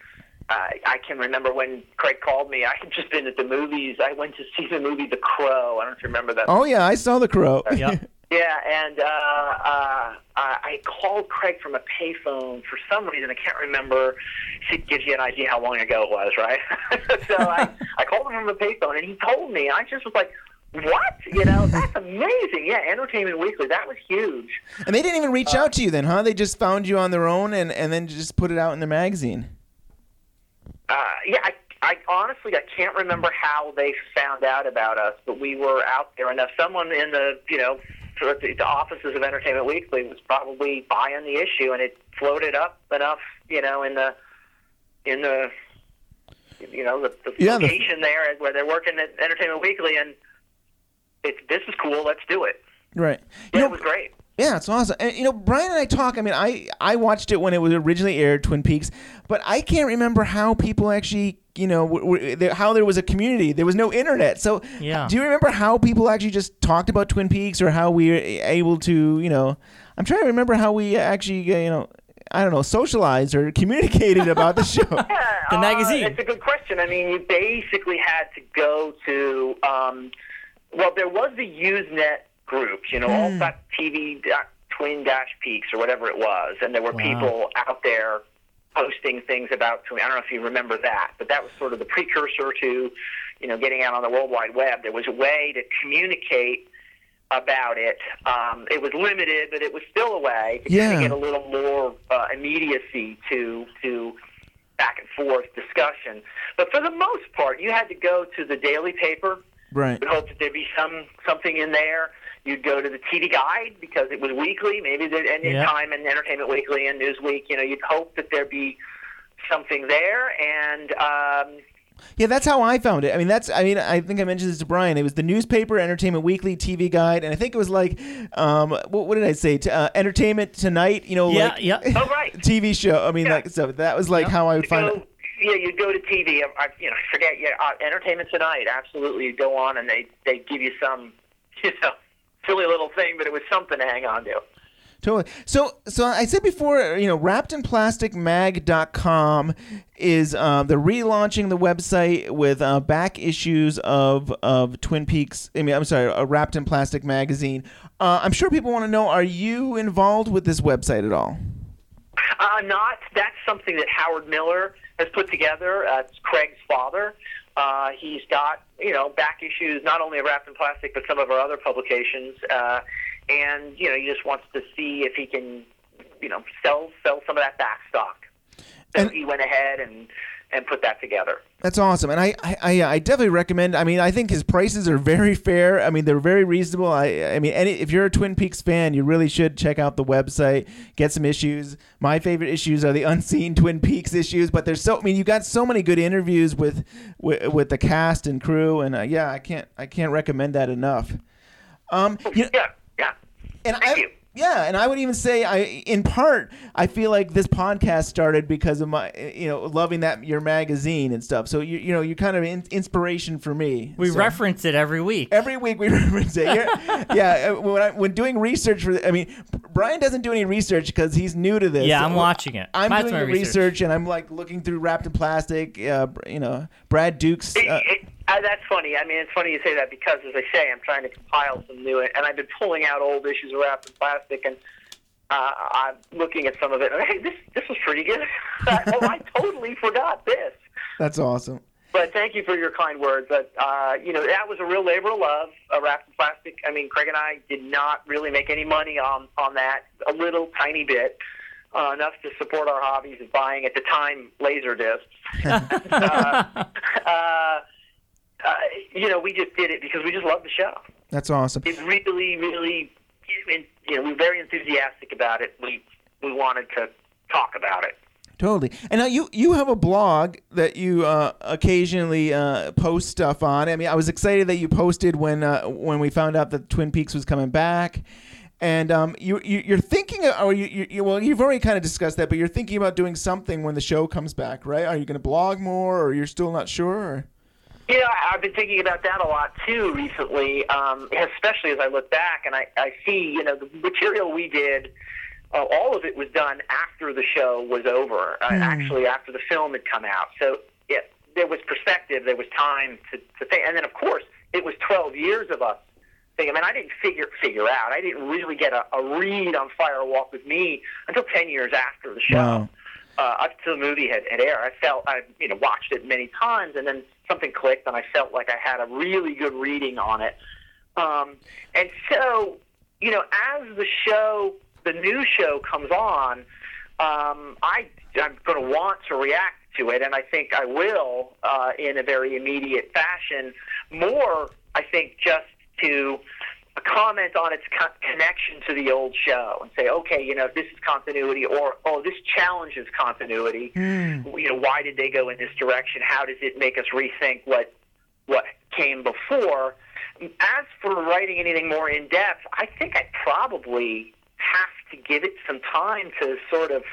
I I can remember when Craig called me. I had just been at the movies. I went to see the movie The Crow. I don't know if you remember that. Oh yeah, I saw the crow. yeah. Yeah, and uh, uh, I called Craig from a payphone for some reason. I can't remember. It gives you an idea how long ago it was, right? so I, I called him from a payphone, and he told me. I just was like, "What? You know, that's amazing." Yeah, Entertainment Weekly. That was huge. and they didn't even reach out to you then, huh? They just found you on their own and and then just put it out in the magazine. Uh, yeah, I, I honestly I can't remember how they found out about us, but we were out there enough. Someone in the you know the, the offices of Entertainment Weekly was probably buying the issue, and it floated up enough, you know, in the in the you know the, the Yeah, the- location there where they're working at Entertainment Weekly, and it's this is cool. Let's do it. Right. Yeah, You know, it was great. Yeah, it's awesome. And you know, Brian and I talk. I mean, I I watched it when it was originally aired, Twin Peaks, but I can't remember how people actually, you know, w- w- there- how there was a community. There was no internet. So, Yeah. do you remember how people actually just talked about Twin Peaks, or how we were able to, you know, I'm trying to remember how we actually, uh, you know, I don't know, socialized or communicated about the show. Yeah, The uh, magazine. It's a good question. I mean, you basically had to go to, um, well, there was the Usenet group, you know, Hmm. alt.tv dot twin dash peaks or whatever it was, and there were Wow. people out there posting things about. I don't know if you remember that, but that was sort of the precursor to, you know, getting out on the World Wide Web. There was a way to communicate about it. Um, it was limited, but it was still a way to Yeah. get a little more uh, immediacy to to back and forth discussion. But for the most part, you had to go to the daily paper. right. Would hope that there'd be some something in there. You'd go to the TV Guide because it was weekly, maybe the and Yeah. Time and Entertainment Weekly and Newsweek. You know, you'd hope that there'd be something there, and um, Yeah, that's how I found it. I mean, that's. I mean, I think I mentioned this to Brian. It was the newspaper, Entertainment Weekly, TV Guide, and I think it was like, um, what, what did I say? T- uh, Entertainment Tonight. You know, Yeah, like yeah. oh right. TV show. I mean, Yeah. like so. That was like how I would find go, it. yeah, you'd go to TV. I, I, you know, I forget. Yeah, uh, Entertainment Tonight. Absolutely, you'd go on and they they give you some, you know, silly little thing, but it was something to hang on to. Totally. So, so I said before, you know, wrappedinplasticmag.com is um, they're relaunching the website with uh, back issues of of Twin Peaks. I mean, I'm sorry, a Wrapped in Plastic magazine. Uh, I'm sure people want to know: Are you involved with this website at all? Uh, not. That's something that Howard Miller has put together. Uh, it's Craig's father. Uh, he's got you know back issues not only of Wrapped in Plastic but some of our other publications, uh, and you know he just wants to see if he can you know sell sell some of that back stock. So And- he went ahead and and put that together. That's awesome, and I, I, I, I definitely recommend. I mean, I think his prices are very fair. I mean, they're very reasonable. I, I mean, any if you're a Twin Peaks fan, you really should check out the website, get some issues. My favorite issues are the unseen Twin Peaks issues, but there's so. I mean, you got so many good interviews with, with, with the cast and crew, and uh, yeah, I can't, I can't recommend that enough. Um, you know, Yeah, yeah. and Thank I, you. Yeah, and I would even say, I in part, I feel like this podcast started because of my, you know, loving that your magazine and stuff. So you, you know, you're kind of in, inspiration for me. We So- reference it every week. every week. We reference it. You're- yeah, uh, when I, when doing research for, I mean, Brian doesn't do any research because he's new to this. Yeah, I'm So watching it. I'm That's doing research. research. and I'm like looking through wrapped in plastic. Uh, you know, Brad Dukes. It, Uh, it, uh, that's funny. I mean, it's funny you say that because, as I say, I'm trying to compile some new, and I've been pulling out old issues of wrapped in plastic, and uh, I'm looking at some of it. And, hey, this this was pretty good. oh, I totally forgot this. that's awesome. But thank you for your kind words. But uh, you know, that was a real labor of love. Uh, wrapped in plastic. I mean, Craig and I did not really make any money on on that. A little tiny bit. Uh, enough to support our hobbies of buying at the time laser discs. uh, uh, uh, you know, we just did it because we just love the show. That's awesome. It really, really, you know, we were very enthusiastic about it. We we wanted to talk about it. Totally. And now you you have a blog that you uh, occasionally uh, post stuff on. I mean, I was excited that you posted when uh, when we found out that Twin Peaks was coming back. And um, you, you you're thinking, or you, you, you well, you've already kind of discussed that, but you're thinking about doing something when the show comes back, right? Are you going to blog more, or you're still not sure? Or? I- I've been thinking about that a lot too recently, um, especially as I look back and I, I see, you know, the material we did, uh, all of it was done after the show was over, uh, actually after the film had come out. So it, there was perspective, there was time to, to think. And then, of course, it was 12 years of us thinking. I mean, I didn't figure figure out. I didn't really get a, a read on Fire Walk with Me until 10 years after the show Wow. Uh, up to the movie had, had aired. I felt I you know watched it many times, and then something clicked, and I felt like I had a really good reading on it. Um, and so, you know, as the show, the new show comes on, um, I I'm going to want to react to it, and I think I will uh, in a very immediate fashion. More, I think, just to comment on its co- connection to the old show and say, okay, you know, this is continuity, or oh, this challenges continuity. Hmm. You know, why did they go in this direction? How does it make us rethink what what came before? As for writing anything more in depth, I think I probably have to give it some time to sort of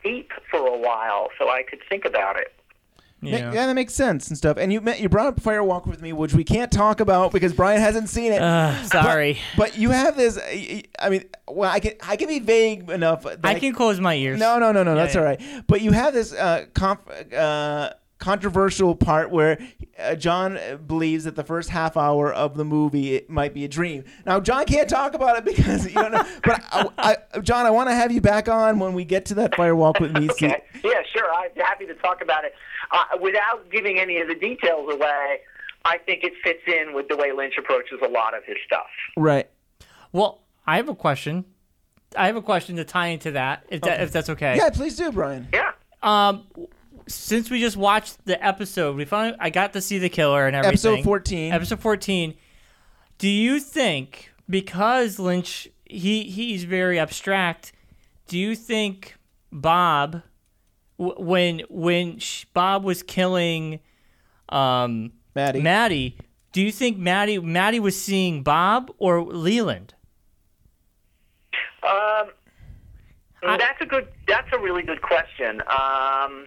steep for a while so I could think about it. Ma- Yeah. Yeah, that makes sense and stuff. And you met, you brought up Firewalk with Me, which we can't talk about because Brian hasn't seen it. Uh, sorry. But you have this. I mean, well, I can I can be vague enough. that I can close my ears. No, no, no, no. that's yeah. all right. But you have this uh, conf- uh, controversial part where uh, John believes that the first half hour of the movie it might be a dream. Now, John can't talk about it because you don't know. but I, I, John, I want to have you back on when we get to that Firewalk with Me. Okay. Yeah, sure. I'm happy to talk about it. Uh, without giving any of the details away, I think it fits in with the way Lynch approaches a lot of his stuff. Right. Well, I have a question. I have a question to tie into that, if that if that's okay. Yeah, please do, Brian. Yeah. Um, since we just watched the episode, we found I got to see the killer and everything. Episode 14. Episode fourteen. Do you think because Lynch he he's very abstract. Do you think Bob, w- when when Bob was killing um, Maddy. Maddy, do you think Maddy Maddy was seeing Bob or Leland? Um, I- that's a good. That's a really good question. Um,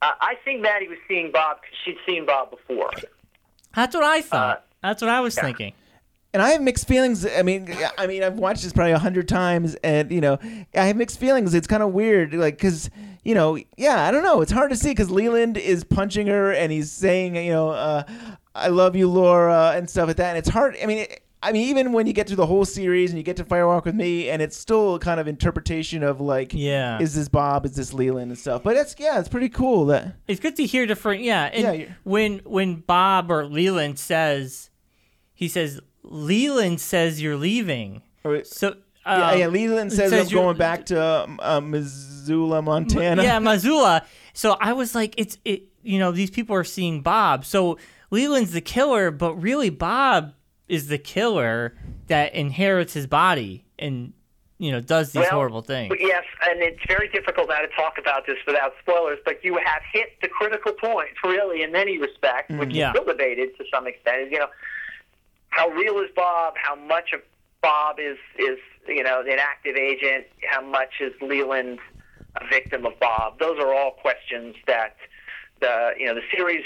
I I think Maddy was seeing Bob. 'cause She'd seen Bob before. That's what I thought. Uh, That's what I was thinking. And I have mixed feelings. I mean, I mean, I've watched this probably a hundred times, and you know, I have mixed feelings. It's kind of weird, like because you know, yeah, I don't know. It's hard to see because Leland is punching her, and he's saying, you know, uh, "I love you, Laura," and stuff like that. And it's hard. I mean. It, I mean, even when you get to the whole series and you get to Firewalk with Me, and it's still kind of interpretation of like, Yeah. is this Bob, is this Leland, and stuff. But it's yeah, it's pretty cool that It's good to hear different. Yeah, and Yeah, when when Bob or Leland says, he says Leland says you're leaving. So yeah, uh, yeah, Leland says, says I'm going back to um, uh, Missoula, Montana. Yeah, Missoula. So I was like, it's it. You know, these people are seeing Bob. So Leland's the killer, but really Bob is the killer that inherits his body and you know does these Well, horrible things. Yes, and it's very difficult now to talk about this without spoilers, but you have hit the critical point, really, in many respects, which Yeah. is still debated to some extent. You know, how real is Bob? How much of Bob is is you know an active agent? How much is Leland a victim of Bob? Those are all questions that the you know the series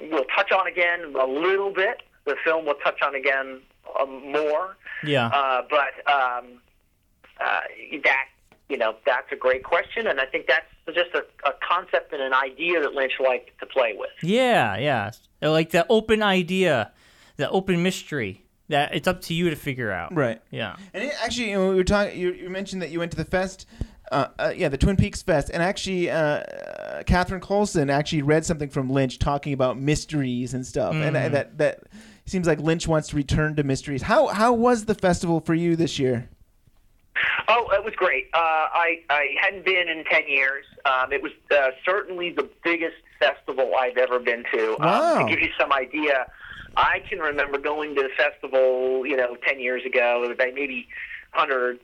will touch on again a little bit. The film will touch on again um, more. Yeah. Uh, but um, uh, that you know that's a great question, and I think that's just a, a concept and an idea that Lynch liked to play with. Yeah, yeah. Like the open idea, the open mystery that it's up to you to figure out. right. Yeah. And it, actually, you know, we were talking. You, you mentioned that you went to the fest. Uh, uh, yeah, the Twin Peaks Fest, and actually, uh, uh, Catherine Coulson actually read something from Lynch talking about mysteries and stuff, and Mm-hmm. uh, that that seems like Lynch wants to return to mysteries. How how was the festival for you this year? Oh, it was great. Uh, I I hadn't been in ten years. Um, it was uh, certainly the biggest festival I've ever been to. Wow. Um, to give you some idea, I can remember going to the festival, you know, ten years ago. It was like maybe hundred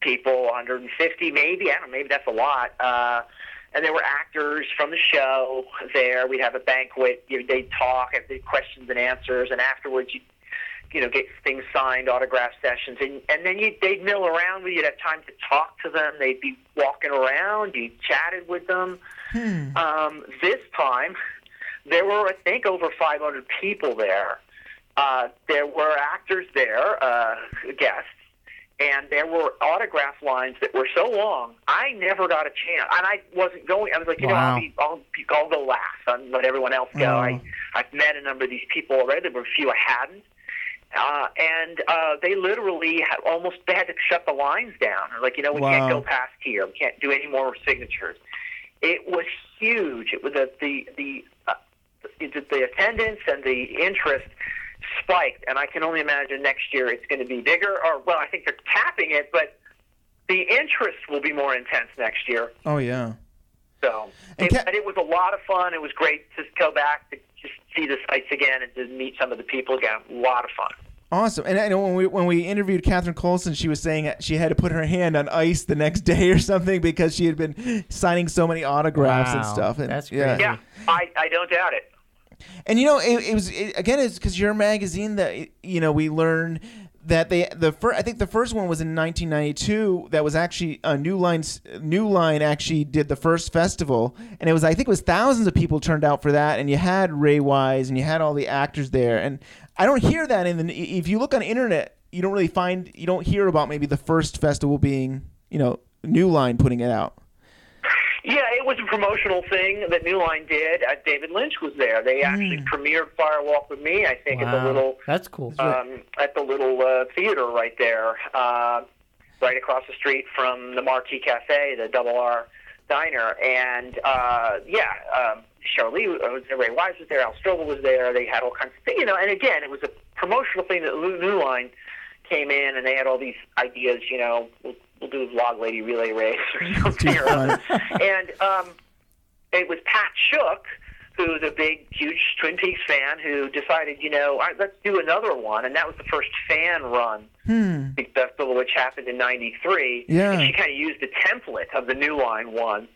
people, 150 maybe. I don't know. Maybe that's a lot. Uh, and there were actors from the show there. We'd have a banquet. You know, they'd talk, have the questions and answers, and afterwards you you know, get things signed, autograph sessions, and and then you they'd mill around with you. You'd have time to talk to them. They'd be walking around. You chatted with them. Um, this time, there were I think over 500 people there. Uh, there were actors there, uh, guests, and there were autograph lines that were so long. I never got a chance, and I wasn't going. I was like, you know, I'll, be, I'll, be, I'll go last. I'll let everyone else go. Oh. I I've met a number of these people already. There were a few I hadn't. Uh, and uh, they literally had almost they had to shut the lines down. They're like, you know, we can't go past here. We can't do any more signatures. It was huge. It was the the the, uh, the, the attendance and the interest spiked, and I can only imagine next year it's going to be bigger. Or well, I think they're tapping it, but the interest will be more intense next year. Oh yeah. So, And it, but it was a lot of fun. It was great to go back to just see the sites again and to meet some of the people again. A lot of fun. Awesome. And I know when we when we interviewed Catherine Coulson, she was saying she had to put her hand on ice the next day or something because she had been signing so many autographs and stuff. And, That's yeah. crazy. Yeah, I, I don't doubt it. And you know, it, it was it, again, it's because your magazine that you know we learned that they the first I think the first one was in 1992. That was actually a New Line. New Line actually did the first festival, and it was I think it was thousands of people turned out for that. And you had Ray Wise, and you had all the actors there. And I don't hear that in the if you look on internet, you don't really find you don't hear about maybe the first festival being you know New Line putting it out. Yeah, it was a promotional thing that New Line did. Uh, David Lynch was there. They actually premiered Firewalk with Me. I think at the little That's cool. um, at the little uh, theater right there, uh, right across the street from the Mar-T Cafe, the Double R Diner. And uh, yeah, um, Charlie was there, Ray Wise was there, Al Strobel was there. They had all kinds of things, you know. And again, it was a promotional thing that New Line came in, and they had all these ideas. You know, we'll, we'll do a log lady relay race or something. or other. and um, it was Pat Shook, who's a big, huge Twin Peaks fan, who decided, you know, all right, let's do another one, and that was the first fan run Hmm. Festival, which happened in '93. Yeah. And she kind of used the template of the New Line one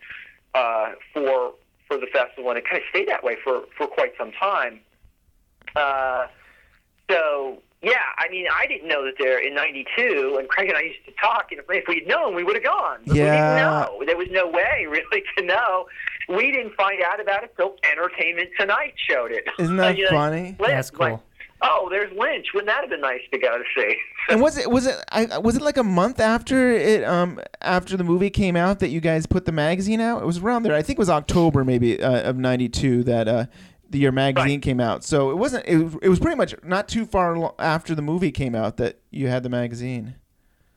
uh, for for the festival, and it kind of stayed that way for for quite some time. Uh, so yeah, I mean, I didn't know that there in '92, and Craig and I used to talk, and if, if we'd known, we would have gone. But Yeah. we didn't know. There was no way really to know. We didn't find out about it till Entertainment Tonight showed it. Isn't that You know, funny? Lynch, That's cool. like, oh, there's Lynch. Wouldn't that have been nice to go to see? And was it was it I, was it like a month after it um after the movie came out that you guys put the magazine out? It was around there. I think it was October maybe uh, of '92 that uh the year magazine Right. came out. So it wasn't. It was, it was pretty much not too far after the movie came out that you had the magazine.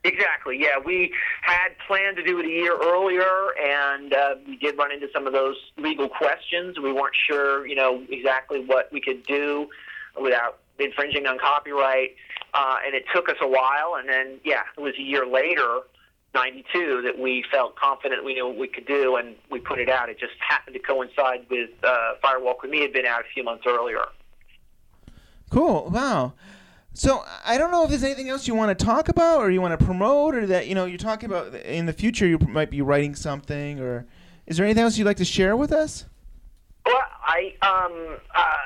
Exactly. Yeah, we had planned to do it a year earlier, and uh, we did run into some of those legal questions. We weren't sure, you know, exactly what we could do without infringing on copyright, uh, and it took us a while. And then, yeah, it was a year later, '92, that we felt confident we knew what we could do, and we put it out. It just happened to coincide with uh, Firewalk with Me had been out a few months earlier. Cool. Wow. So I don't know if there's anything else you want to talk about or you want to promote or that you know you're talking about in the future you might be writing something or is there anything else you'd like to share with us? Well, I um uh,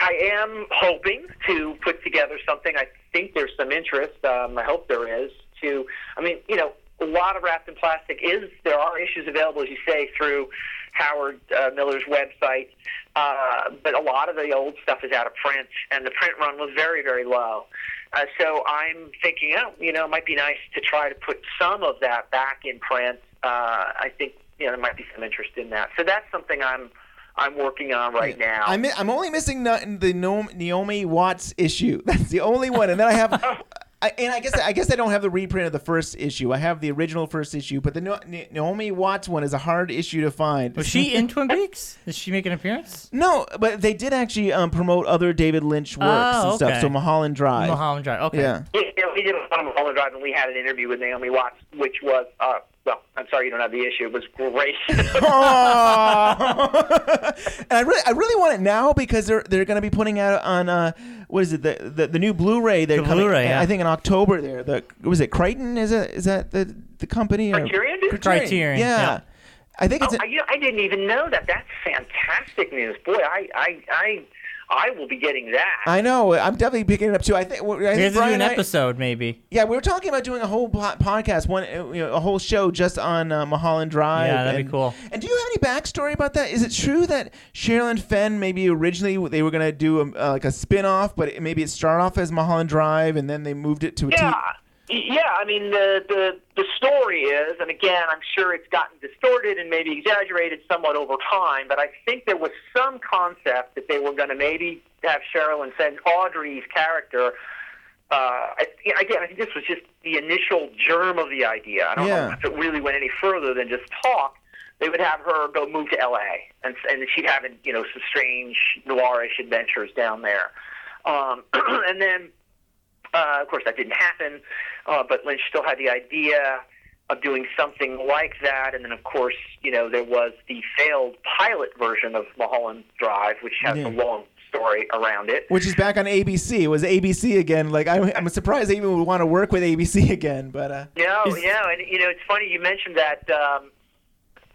I am hoping to put together something. I think there's some interest. Um, I hope there is. To I mean, you know, a lot of wrapped in plastic is there are issues available, as you say, through Howard uh, Miller's website. Uh, but a lot of the old stuff is out of print, and the print run was very, very low. Uh, so I'm thinking, oh, you know, it might be nice to try to put some of that back in print. Uh, I think you know there might be some interest in that. So that's something I'm I'm working on right now. I'm I'm only missing the, the Naomi Watts issue. That's the only one, and then I have. I, and I guess I guess I don't have the reprint of the first issue. I have the original first issue, but the Naomi Watts one is a hard issue to find. Was she in Twin Peaks? Did she make an appearance? No, but they did actually um, promote other David Lynch works Oh, and stuff. okay. So Mulholland Drive. Mulholland Drive. Okay. Yeah. Yeah, yeah, we did a on Mulholland Drive, and we had an interview with Naomi Watts, which was, uh, well, I'm sorry you don't have the issue. It was great. Oh. and I really, I really want it now because they're they're going to be putting out on uh, what is it the the, the new Blu-ray? They're The coming, Blu-ray, yeah. I think in October. There, the was it Crichton? Is it is that the the company? or- Criterion did? Criterion, Yeah. yeah. I think it's. Oh, you know, I didn't even know that. That's fantastic news. Boy, I, I, I, I will be getting that. I know. I'm definitely picking it up too. I think. I We think have to do Brian an and I- episode, maybe. Yeah, we were talking about doing a whole podcast, one uh, you know, a whole show just on uh, Mulholland Drive. Yeah, that'd be and- cool. And do you have any backstory about that? Is it true that Sherilyn Fenn maybe originally they were gonna do a, uh, like a spin-off, but it, maybe it started off as Mulholland Drive and then they moved it to a Yeah, T- yeah. I mean, the the the story is, and again, I'm sure it's gotten distorted and maybe exaggerated somewhat over time. But I think there was some concept that they were going to maybe have Sherilyn Fenn, Audrey's character. Uh, I, again, I think this was just the initial germ of the idea. I don't Yeah. know if it really went any further than just talk. They would have her go move to L.A. and and she'd have you know some strange noirish adventures down there, um, and then uh, of course, that didn't happen, uh, but Lynch still had the idea of doing something like that. And then, of course, you know, there was the failed pilot version of Mulholland Drive, which has Yeah. a long story around it. which is back on ABC. It was ABC again. Like I, I'm surprised they even would want to work with ABC again. But uh, No, is- yeah, and you know, it's funny you mentioned that um,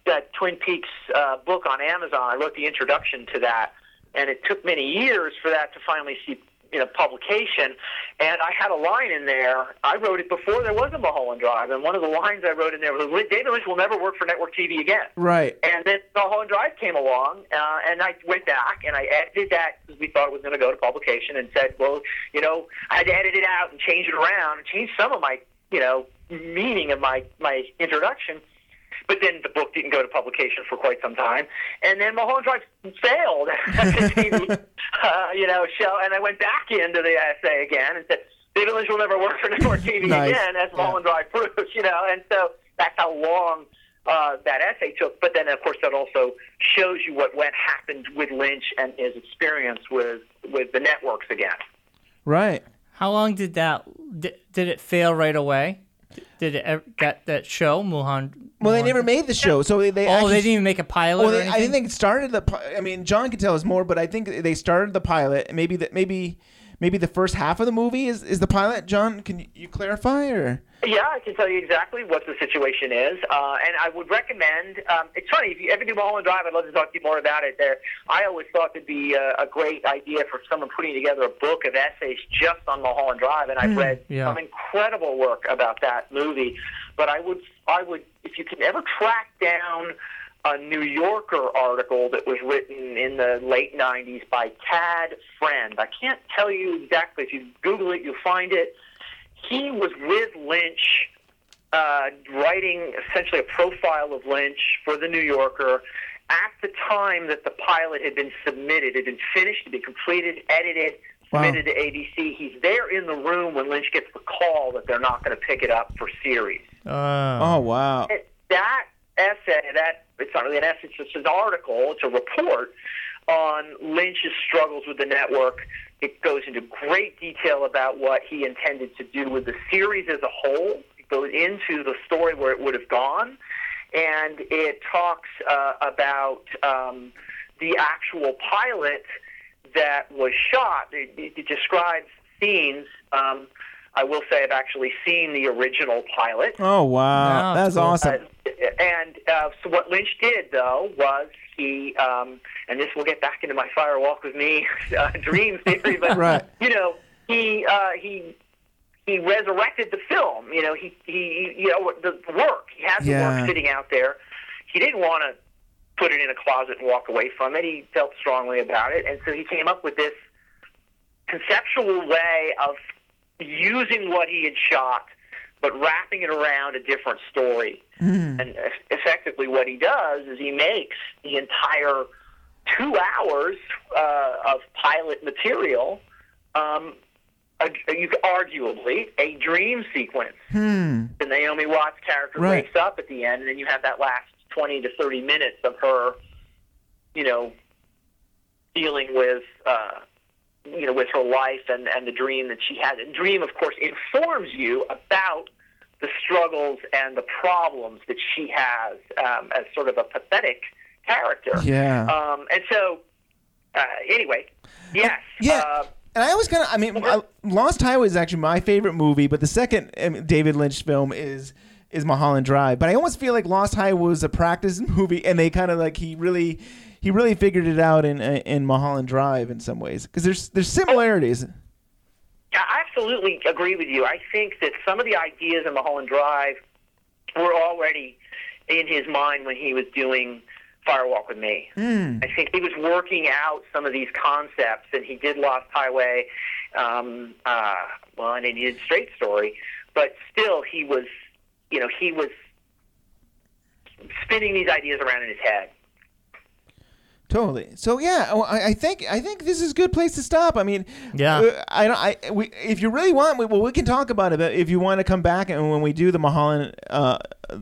that Twin Peaks uh, book on Amazon. I wrote the introduction to that, and it took many years for that to finally see you know publication. And I had a line in there. I wrote it before there was a Mulholland Drive, and one of the lines I wrote in there was, "David Lynch will never work for network TV again." right. And then Mulholland Drive came along, uh, and I went back and I edited that because we thought it was going to go to publication, and said, well, you know, I had to edit it out and change it around and change some of my, you know, meaning of my my introduction. But then the book didn't go to publication for quite some time, and then Mulholland Drive failed as a TV, uh, you know, show. And I went back into the essay again and said, David Lynch will never work for network TV Nice. again, as Yeah. Mulholland Drive proves, you know. And so that's how long uh, that essay took. But then, of course, that also shows you what went happened with Lynch and his experience with with the networks again. Right. How long did that? Did, did it fail right away? Did it ever, that that show Mulan? Well, they Mulan- never made the show, so they, oh, they Oh, actually, they didn't even make a pilot. Well, or they, I anything? think they started the. pi- I mean, John can tell us more, but I think they started the pilot. Maybe that maybe maybe the first half of the movie is, is the pilot. John, can you, clarify or? Yeah, I can tell you exactly what the situation is, uh, and I would recommend. Um, it's funny if you ever do Mulholland Drive, I'd love to talk to you more about it. There, I always thought it'd be a, a great idea for someone putting together a book of essays just on Mulholland Drive, and I've read yeah. some incredible work about that movie. But I would, I would, if you can ever track down a New Yorker article that was written in the late '90s by Tad Friend. I can't tell you exactly. If you Google it, you'll find it he was with Lynch, uh, writing essentially a profile of Lynch for the New Yorker at the time that the pilot had been submitted. It had been finished, had been completed, edited, Wow. submitted to ABC. He's there in the room when Lynch gets the call that they're not going to pick it up for series. Uh, Oh wow! It- that essay, that it's not really an essay, it's just an article, it's a report on Lynch's struggles with the network. It goes into great detail about what he intended to do with the series as a whole. It goes into the story where it would have gone, and it talks uh, about um, the actual pilot that was shot. It, it, describes scenes. Um, I will say I've actually seen the original pilot. Oh wow! No, That's cool. awesome. Uh, and uh, so what Lynch did, though, was he, um, and this will get back into my fire walk with me uh, dream theory, but Right. you know, he uh, he he resurrected the film. You know, he he you know the work. He had the work sitting out there. He didn't want to put it in a closet and walk away from it. He felt strongly about it, and so he came up with this conceptual way of using what he had shot, but wrapping it around a different story. Hmm. And effectively, what he does is he makes the entire two hours uh, of pilot material, um, a, a, arguably, a dream sequence. Hmm. The Naomi Watts character Right. wakes up at the end, and then you have that last 20 to 30 minutes of her, you know, dealing with, uh, you know, with her life and, and the dream that she had. And dream, of course, informs you about the struggles and the problems that she has um, as sort of a pathetic character. Yeah. Um, and so, uh, anyway, yes. yeah. Uh, And I always kind of, I mean, I, Lost Highway is actually my favorite movie, but the second um, David Lynch film is is Mulholland Drive. But I almost feel like Lost Highway was a practice movie, and they kind of like he really he really figured it out in in Mulholland Drive in some ways because there's there's similarities. I absolutely agree with you. I think that some of the ideas in Mulholland Drive were already in his mind when he was doing Firewalk with Me. Hmm. I think he was working out some of these concepts, and he did Lost Highway, um, uh, well, and he did Straight Story, but still, he was, you know, he was spinning these ideas around in his head. Totally. So yeah, I, I think I think this is a good place to stop. I mean, Yeah. uh, I don't. I we if you really want, we, well, we can talk about it. But if you want to come back and when we do the Mulholland, uh,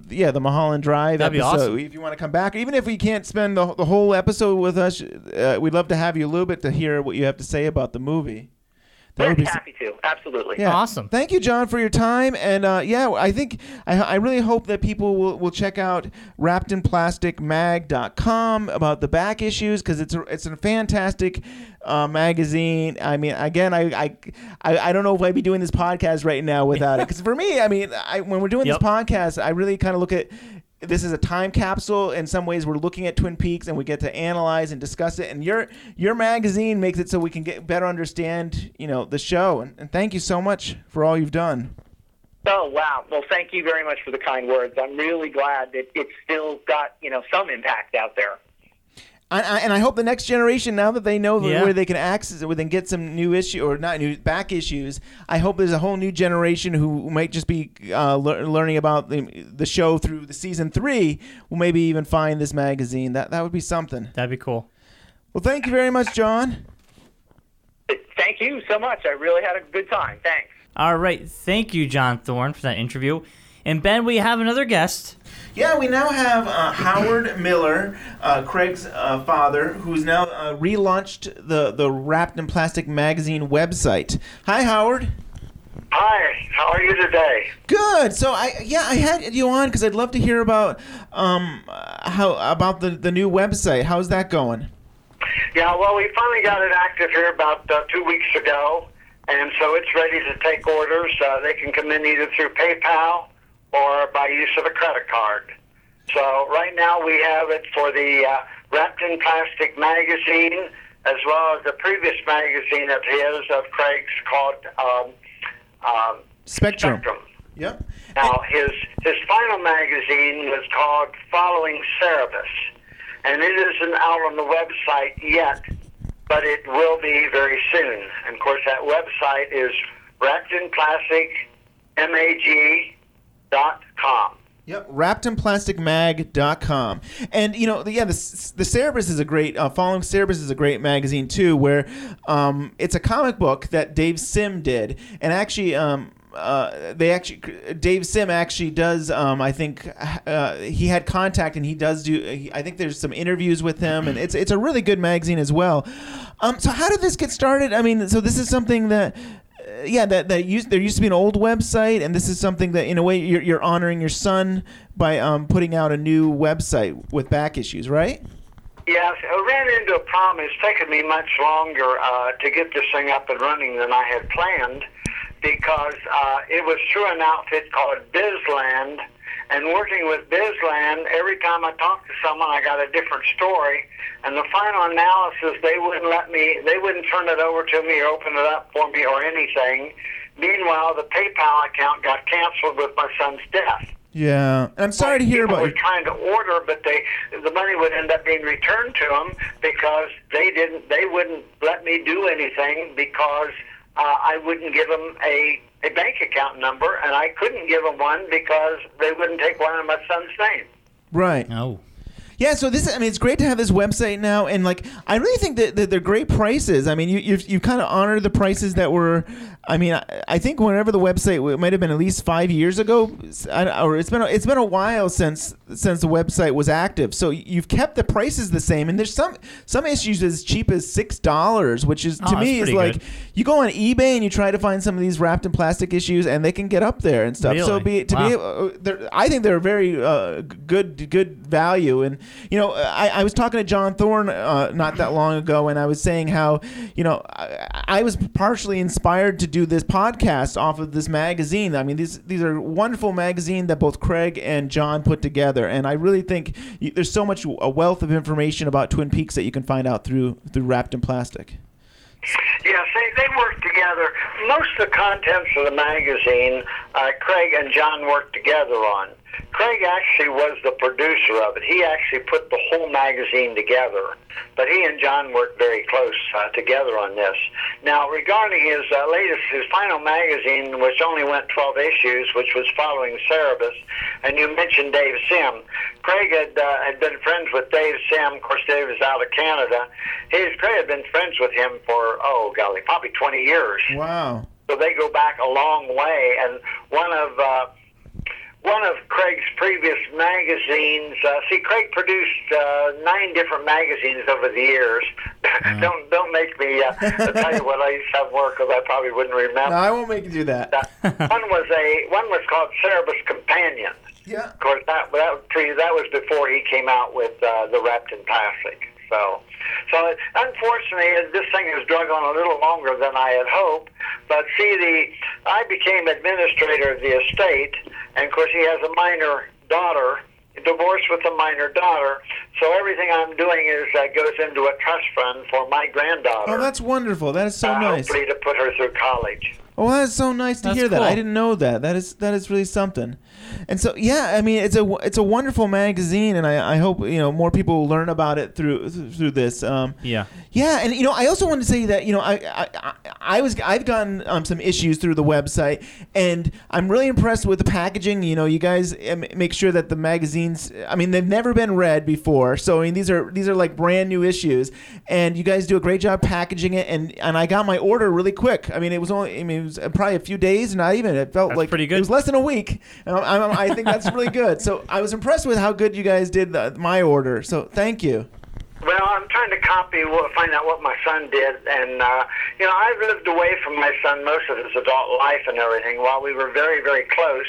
yeah, the Mulholland Drive That'd be awesome. if you want to come back, even if we can't spend the, the whole episode with us, uh, we'd love to have you a little bit to hear what you have to say about the movie. That would Very be s- happy to, absolutely. yeah. Awesome. Thank you, John, for your time. And uh, yeah, I think I, I really hope that people will, will check out wrappedinplasticmag.com about the back issues because it's a, it's a fantastic uh, magazine. I mean, again, I, I I I don't know if I'd be doing this podcast right now without it. Because for me, I mean, I, when we're doing Yep. this podcast, I really kind of look at this is a time capsule in some ways we're looking at twin peaks and we get to analyze and discuss it and your your magazine makes it so we can get better understand you know the show and, and thank you so much for all you've done Oh wow! Well, thank you very much for the kind words. I'm really glad that it's still got you know some impact out there. I, I, and I hope the next generation, now that they know Yeah. where they can access it, where they can get some new issue or not new back issues, I hope there's a whole new generation who might just be uh, lear- learning about the, the show through the season three, will maybe even find this magazine. That that would be something. That'd be cool. Well, thank you very much, John. Thank you so much. I really had a good time. Thanks. All right. Thank you, John Thorne, for that interview. And Ben, we have another guest. Yeah, we now have uh, Howard Miller, uh, Craig's uh, father, who's now uh, relaunched the the Wrapped in Plastic magazine website. Hi, Howard. Hi, how are you today? Good. So I yeah I had you on because I'd love to hear about um uh, how about the the new website. How's that going? Yeah, well, we finally got it active here about uh, two weeks ago, and so it's ready to take orders. Uh, they can come in either through PayPal or by use of a credit card. So right now we have it for the uh, Wrapped in Plastic magazine, as well as the previous magazine of his, of Craig's, called um, um, Spectrum. Spectrum. Yep. Now, his his final magazine was called Following Cerebus, and it isn't out on the website yet, but it will be very soon. And of course, that website is wrapped in plastic, mag dot com. Yep, wrappedinplasticmag.com. And you know, yeah, the the is a great uh, following Cerebus is a great magazine too where um, it's a comic book that Dave Sim did. And actually um, uh, they actually Dave Sim actually does um, I think uh, he had contact and he does do he, I think there's some interviews with him and it's it's a really good magazine as well. Um, so how did this get started? I mean, so this is something that yeah, that that used there used to be an old website, and this is something that in a way you're, you're honoring your son by um, putting out a new website with back issues, right? Yes, I ran into a problem. It's taken me much longer uh, to get this thing up and running than I had planned because uh, it was through an outfit called Bizland. And working with Bizland, every time I talked to someone, I got a different story. And the final analysis, they wouldn't let me, they wouldn't turn it over to me or open it up for me or anything. Meanwhile, the PayPal account got canceled with my son's death. Yeah, and I'm sorry to hear People about. were trying to order, but they the money would end up being returned to them because they didn't. They wouldn't let me do anything because uh, I wouldn't give them a a bank account number, and I couldn't give them one because they wouldn't take one in my son's name. Right. Oh. Yeah, so this I mean it's great to have this website now and like I really think that, that they're great prices. I mean you you've, you've kind of honored the prices that were I mean I, I think whenever the website it might have been at least 5 years ago I- or it's been a, it's been a while since since the website was active. So you've kept the prices the same and there's some some issues as cheap as $6, which is to Oh, that's me is like good. you go on eBay and you try to find some of these wrapped in plastic issues and they can get up there and stuff. So be to Wow. be uh, I think they're very uh, good good value. And you know, I, I was talking to John Thorne uh, not that long ago, and I was saying how you know I, I was partially inspired to do this podcast off of this magazine. I mean, these these are wonderful magazine that both Craig and John put together, and I really think you, there's so much a wealth of information about Twin Peaks that you can find out through through Wrapped in Plastic. Yes, they, they work together. Most of the contents of the magazine, uh, Craig and John worked together on. Craig actually was the producer of it. He actually put the whole magazine together. But he and John worked very close uh, together on this. Now, regarding his uh, latest, his final magazine, which only went 12 issues, which was following Cerebus, and you mentioned Dave Sim. Craig had uh, had been friends with Dave Sim. Of course, Dave is out of Canada. His Craig had been friends with him for oh golly, probably 20 years. Wow. So they go back a long way. And one of uh, one of Craig's previous magazines. Uh, see, Craig produced uh, nine different magazines over the years. don't don't make me uh, tell you what I used to have work because I probably wouldn't remember. No, I won't make you do that. uh, one was a one was called Cerebus Companion. Yeah. Of course, that that was that was before he came out with uh, the Wrapped in Plastic. So, so unfortunately, this thing has drug on a little longer than I had hoped. But see, the I became administrator of the estate, and of course, he has a minor daughter, divorced with a minor daughter. So everything I'm doing is uh, goes into a trust fund for my granddaughter. Oh, that's wonderful. That is so uh, nice. Hopefully, to put her through college. Oh, that's so nice to That's hear that. I didn't know that. That is that is really something. And so yeah, I mean it's a it's a wonderful magazine, and I, I hope you know more people learn about it through through this. Um, Yeah. Yeah, and you know, I also wanted to say that you know, I I, I- was I've gotten um, some issues through the website, and I'm really impressed with the packaging. You know, you guys um, make sure that the magazines. I mean, they've never been read before, so I mean, these are these are like brand new issues, and you guys do a great job packaging it. And and I got my order really quick. I mean, it was only I mean it was probably a few days, not even. It felt That's like pretty good. It was less than a week. And I, I, I think that's really good. So I was impressed with how good you guys did the, my order. So thank you. Well, I'm trying to copy what, find out what my son did. And uh, you know, I've lived away from my son most of his adult life and everything. While we were very, very close,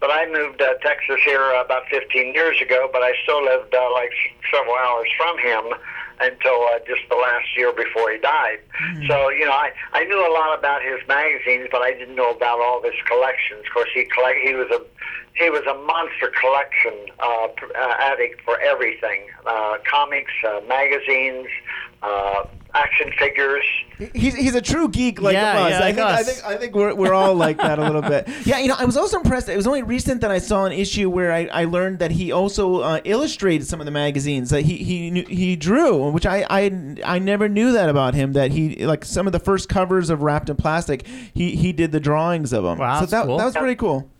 but I moved to Texas here about 15 years ago. But I still lived uh, like several hours from him until uh, just the last year before he died. So you know, I I knew a lot about his magazines, but I didn't know about all of his collections. Of course, he collect he was a he was a monster collection uh, uh, addict for everything: uh, comics, uh, magazines, uh, action figures. He's, he's a true geek like Yeah, us. yeah, I, like think, I think I think we're, we're all like that a little bit. Yeah, you know, I was also impressed. It was only recent that I saw an issue where I, I learned that he also uh, illustrated some of the magazines. That he he knew, he drew, which I, I I never knew that about him. That he like some of the first covers of Wrapped in Plastic, he he did the drawings of them. Wow, so that's that cool. that was pretty cool.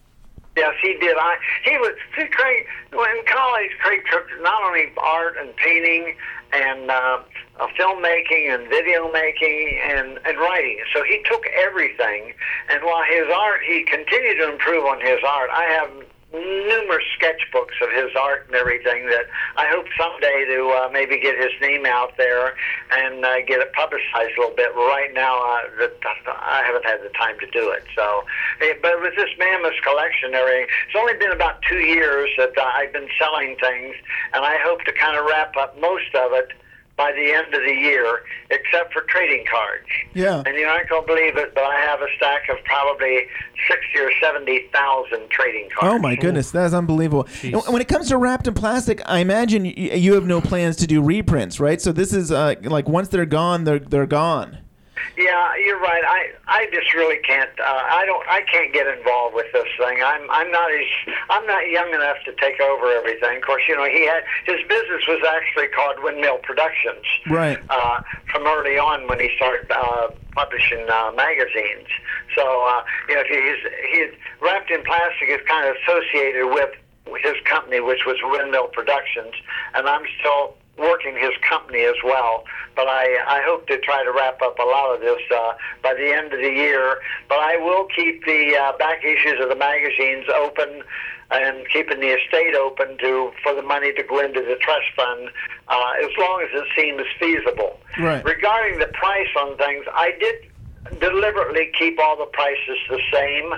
Yes, he did. I he was see, Craig. In college, Craig took not only art and painting and uh, uh, filmmaking and video making and and writing. So he took everything. And while his art, he continued to improve on his art. I have numerous sketchbooks of his art and everything that I hope someday to uh, maybe get his name out there and uh, get it publicized a little bit. Right now, uh, I haven't had the time to do it. So, eh, but with this mammoth collection, everything, it's only been about two years that uh, I've been selling things, and I hope to kind of wrap up most of it by the end of the year, except for trading cards. Yeah. And you aren't going to believe it, but I have a stack of probably sixty or seventy thousand trading cards. Oh my goodness, that is unbelievable. And when it comes to wrapped in plastic, I imagine you have no plans to do reprints, right? So this is uh, like once they're gone, they're they're gone. Yeah, you're right. I I just really can't. Uh, I don't. I can't get involved with this thing. I'm I'm not as I'm not young enough to take over everything. Of course, you know he had his business was actually called Windmill Productions. Right. Uh, from early on when he started uh, publishing uh, magazines. So uh, you know he's he's wrapped in plastic is kind of associated with his company, which was Windmill Productions, and I'm still working his company as well. But I, I hope to try to wrap up a lot of this uh, by the end of the year. But I will keep the uh, back issues of the magazines open and keeping the estate open to for the money to go into the trust fund uh, as long as it seems feasible. Right. Regarding the price on things, I did deliberately keep all the prices the same.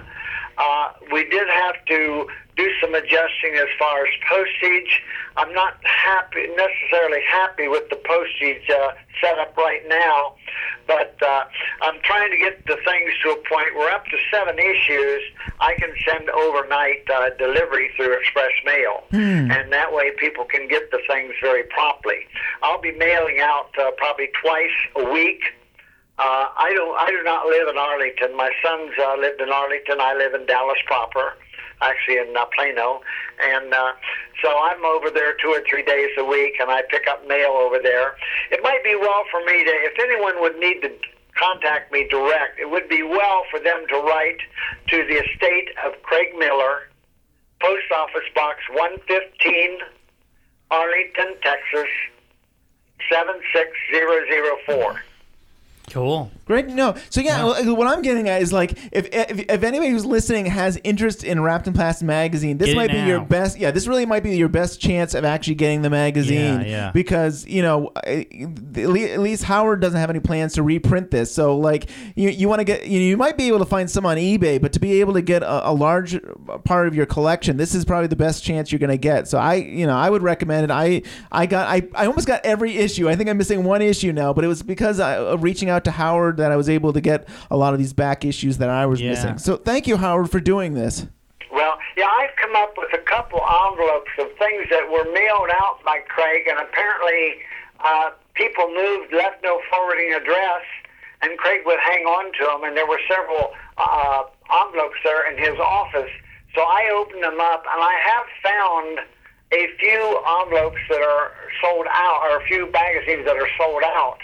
Uh, we did have to do some adjusting as far as postage. I'm not happy necessarily happy with the postage uh, setup right now, but uh, I'm trying to get the things to a point where up to seven issues I can send overnight uh, delivery through express mail, and that way people can get the things very promptly. I'll be mailing out uh, probably twice a week. Uh, I don't. I do not live in Arlington. My sons uh, lived in Arlington. I live in Dallas proper, actually in uh, Plano, and uh, so I'm over there two or three days a week, and I pick up mail over there. It might be well for me to, if anyone would need to contact me direct, it would be well for them to write to the estate of Craig Miller, Post Office Box 115, Arlington, Texas 76004. Cool. Great No. So yeah, well, what I'm getting at is like if, if if anybody who's listening has interest in Wrapped in Plastic magazine, this Get it might be your best. Yeah, this really might be your best chance of actually getting the magazine. Yeah, yeah. Because you know, I- at le- at least Howard doesn't have any plans to reprint this. So like, you you want to get you, know, you might be able to find some on eBay, but to be able to get a, a large part of your collection, this is probably the best chance you're going to get. So I you know I would recommend it. I I got I, I almost got every issue. I think I'm missing one issue now, but it was because I, of reaching out to Howard that I was able to get a lot of these back issues that I was Yeah. missing. So thank you, Howard, for doing this. Well, yeah, I've come up with a couple envelopes of things that were mailed out by Craig, and apparently uh, people moved, left no forwarding address, and Craig would hang on to them, and there were several uh, envelopes there in his office. So I opened them up, and I have found a few envelopes that are sold out, or a few magazines that are sold out.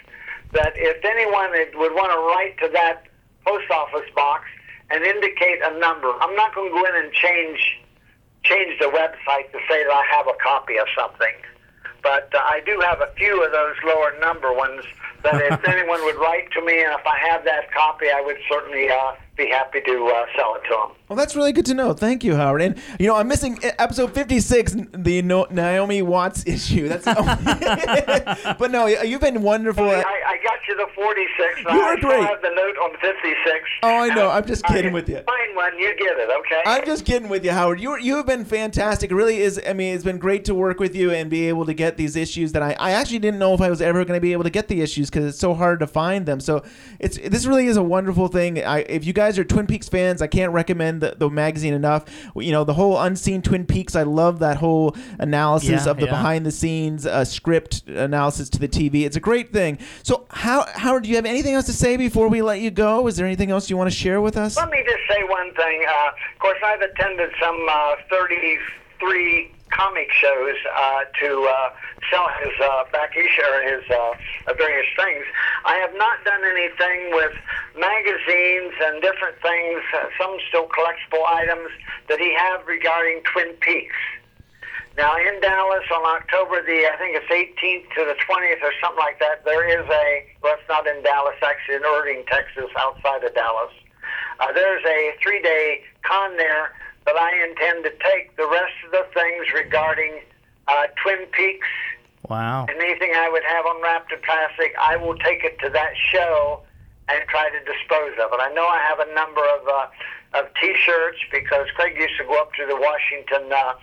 That if anyone would want to write to that post office box and indicate a number, I'm not going to go in and change change the website to say that I have a copy of something. But uh, I do have a few of those lower number ones But if anyone would write to me, and if I have that copy, I would certainly uh, be happy to uh, sell it to them. Well, that's really good to know. Thank you, Howard. And you know, I'm missing episode 56, the no- Naomi Watts issue. That's, but no, you've been wonderful. I, I got you the 46. and You I were great. have the note on 56. Oh, I know. I'm just kidding I with you. Find one, you get it, okay? I'm just kidding with you, Howard. You you have been fantastic. It really is. I mean, it's been great to work with you and be able to get these issues that I, I actually didn't know if I was ever going to be able to get the issues because it's so hard to find them. So it's this really is a wonderful thing. I, if you guys are Twin Peaks fans, I can't recommend the, the magazine enough. You know, the whole unseen Twin Peaks. I love that whole analysis Yeah, of the yeah. behind the scenes uh, script analysis to the TV. It's a great thing. So, how Howard, do you have anything else to say before we let you go? Is there anything else you want to share with us? Let me just say one thing. Uh, of course, I've attended some uh, 33 comic shows uh, to uh, sell his uh, back issue or his uh, various things. I have not done anything with magazines and different things, uh, some still collectible items that he have regarding Twin Peaks. Now in Dallas on October the I think it's 18th to the 20th or something like that. There is a well, it's not in Dallas actually in Irving, Texas, outside of Dallas. Uh, there's a three-day con there that I intend to take the rest of the things regarding uh, Twin Peaks Wow. and anything I would have on wrapped in plastic. I will take it to that show and try to dispose of it. I know I have a number of uh, of T-shirts because Craig used to go up to the Washington uh,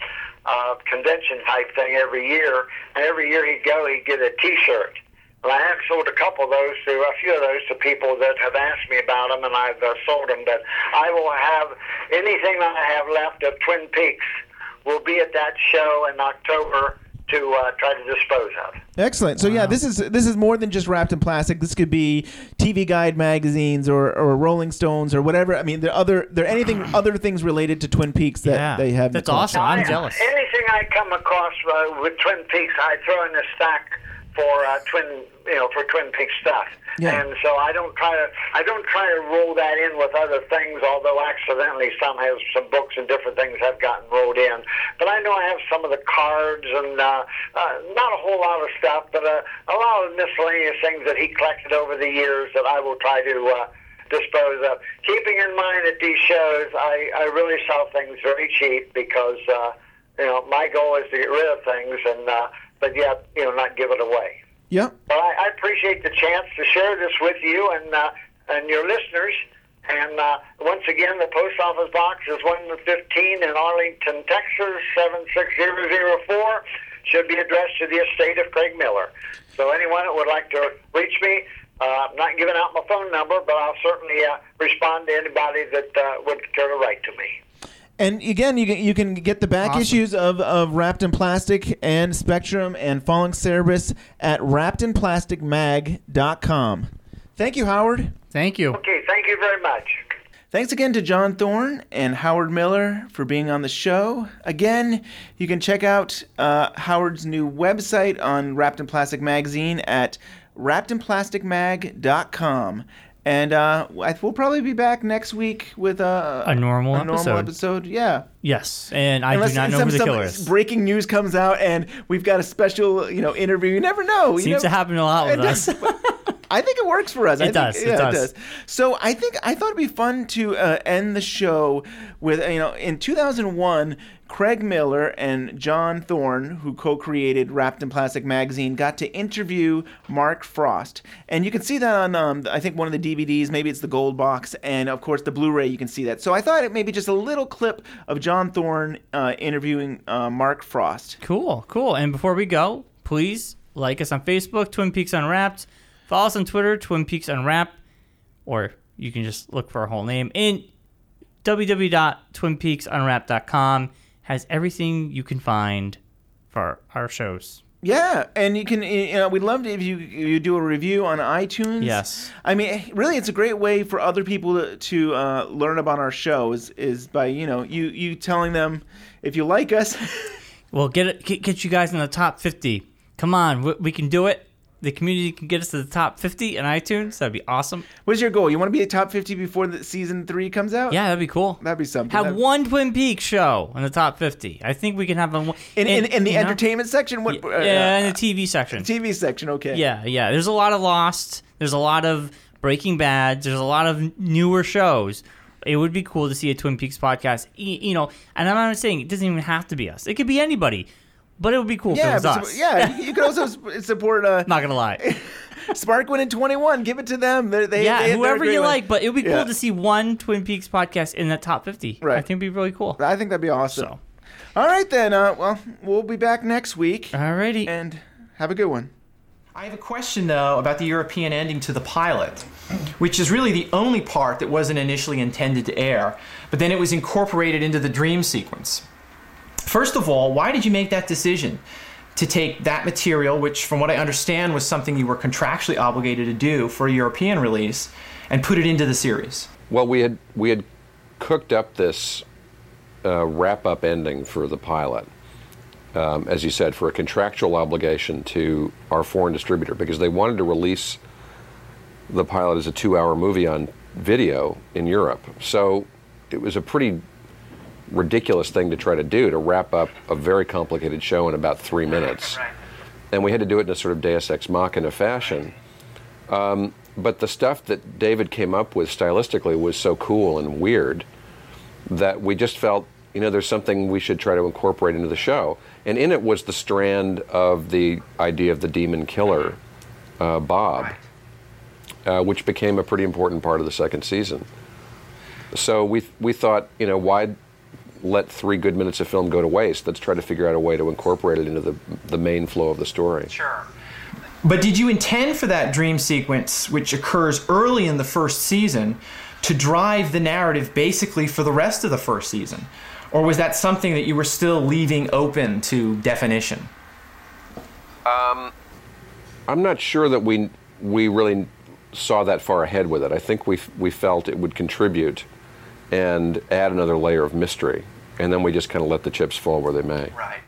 uh, convention type thing every year, and every year he'd go, he'd get a T-shirt. Well, I have sold a couple of those to a few of those to people that have asked me about them, and I've uh, sold them. But I will have anything that I have left of Twin Peaks will be at that show in October to uh, try to dispose of. Excellent. So yeah, this is this is more than just wrapped in plastic. This could be TV Guide magazines or, or Rolling Stones or whatever. I mean, there are other there are anything other things related to Twin Peaks that Yeah. they have. in That's awesome. I'm I- jealous. Anything I come across uh, with Twin Peaks, I throw in a stack for uh, Twin, you know, for Twin Peaks stuff. Yeah. And so I don't try to I don't try to roll that in with other things. Although accidentally some has some books and different things have gotten rolled in. But I know I have some of the cards and uh, uh, not a whole lot of stuff, but uh, a lot of miscellaneous things that he collected over the years that I will try to. Uh, dispose of. Keeping in mind at these shows, I, I really sell things very cheap because uh, you know my goal is to get rid of things and uh, but yet you know not give it away. Yeah. Well, I, I appreciate the chance to share this with you and uh, and your listeners. And uh, once again, the post office box is 115 in Arlington, Texas, 76004. Should be addressed to the estate of Craig Miller. So anyone that would like to reach me, uh, I'm not giving out my phone number, but I'll certainly uh, respond to anybody that uh, would care to write to me. And again, you can you can get the back Awesome. issues of, of Wrapped in Plastic and Spectrum and Following Cerebus at wrappedinplasticmag.com. Thank you, Howard. Thank you. Okay, thank you very much. Thanks again to John Thorne and Howard Miller for being on the show. Again, you can check out uh, Howard's new website on Wrapped in Plastic Magazine at wrappedinplasticmag.com. And uh, I, we'll probably be back next week with uh, A normal a normal episode. episode. Yeah. Yes, and I do not know some, who the killer is. breaking news comes out and we've got a special, you know, interview. You never know. You Seems to happen a lot with It us. does. I think it works for us. I It think- does, it yeah, does. So I think I thought it'd be fun to uh, end the show with you know in 2001, Craig Miller and John Thorne, who co-created Wrapped in Plastic magazine, got to interview Mark Frost, and you can see that on um, I think one of the DVDs, maybe it's the gold box, and of course the Blu-ray. You can see that. So I thought it maybe just a little clip of John Thorne uh, interviewing uh, Mark Frost. Cool, cool. And before we go, please like us on Facebook, Twin Peaks Unwrapped. Follow us on Twitter, Twin Peaks Unwrapped, or you can just look for our whole name. And www.twinpeaksunwrapped.com has everything you can find for our shows. Yeah, and you can. You know, we'd love to if you you do a review on iTunes. Yes. I mean, really, it's a great way for other people to, to uh, learn about our show is, is by you know you you telling them if you like us. We'll get it, get, get you guys in the top 50. Come on, we, we can do it. The community can get us to the top 50 in iTunes, that'd be awesome. What's your goal? You want to be a top 50 before the season three comes out? Yeah, that'd be cool. That'd be something. Have That'd- one Twin Peaks show in the top 50. I think we can have a In, in, in the you know? entertainment section? What? uh, Yeah, in uh, the TV section. TV section, okay. Yeah, yeah. There's a lot of Lost. There's a lot of Breaking Bad. There's a lot of newer shows. It would be cool to see a Twin Peaks podcast. You know, and I'm not saying it doesn't even have to be us. It could be anybody, but it would be cool if it Yeah, was us. yeah. You could also support uh, Not gonna lie. Spark went in 21. Give it to them. They're, they, yeah, they, whoever great you one. like, but it would be cool Yeah. to see one Twin Peaks podcast in the top 50. Right. I think it'd be really cool. I think that'd be awesome. So, All right, then. Uh, well, we'll be back next week. alrighty. And have a good one. I have a question though about the European ending to the pilot, which is really the only part that wasn't initially intended to air, but then it was incorporated into the dream sequence. First of all, why did you make that decision to take that material, which from what I understand was something you were contractually obligated to do for a European release, and put it into the series? Well, we had we had cooked up this uh, wrap-up ending for the pilot, um, as you said, for a contractual obligation to our foreign distributor because they wanted to release the pilot as a two-hour movie on video in Europe. So it was a pretty ridiculous thing to try to do to wrap up a very complicated show in about three minutes, and we had to do it in a sort of Deus ex machina fashion. But the stuff that David came up with stylistically was so cool and weird that we just felt, you know, there's something we should try to incorporate into the show. And in it was the strand of the idea of the demon killer, uh, Bob, uh, which became a pretty important part of the second season. So we we thought, you know, why let three good minutes of film go to waste? Let's try to figure out a way to incorporate it into the the main flow of the story. Sure. But did you intend for that dream sequence, which occurs early in the first season, to drive the narrative basically for the rest of the first season? Or was that something that you were still leaving open to definition? Um, I'm not sure that we we really saw that far ahead with it. I think we we felt it would contribute and add another layer of mystery, and then we just kind of let the chips fall where they may. Right.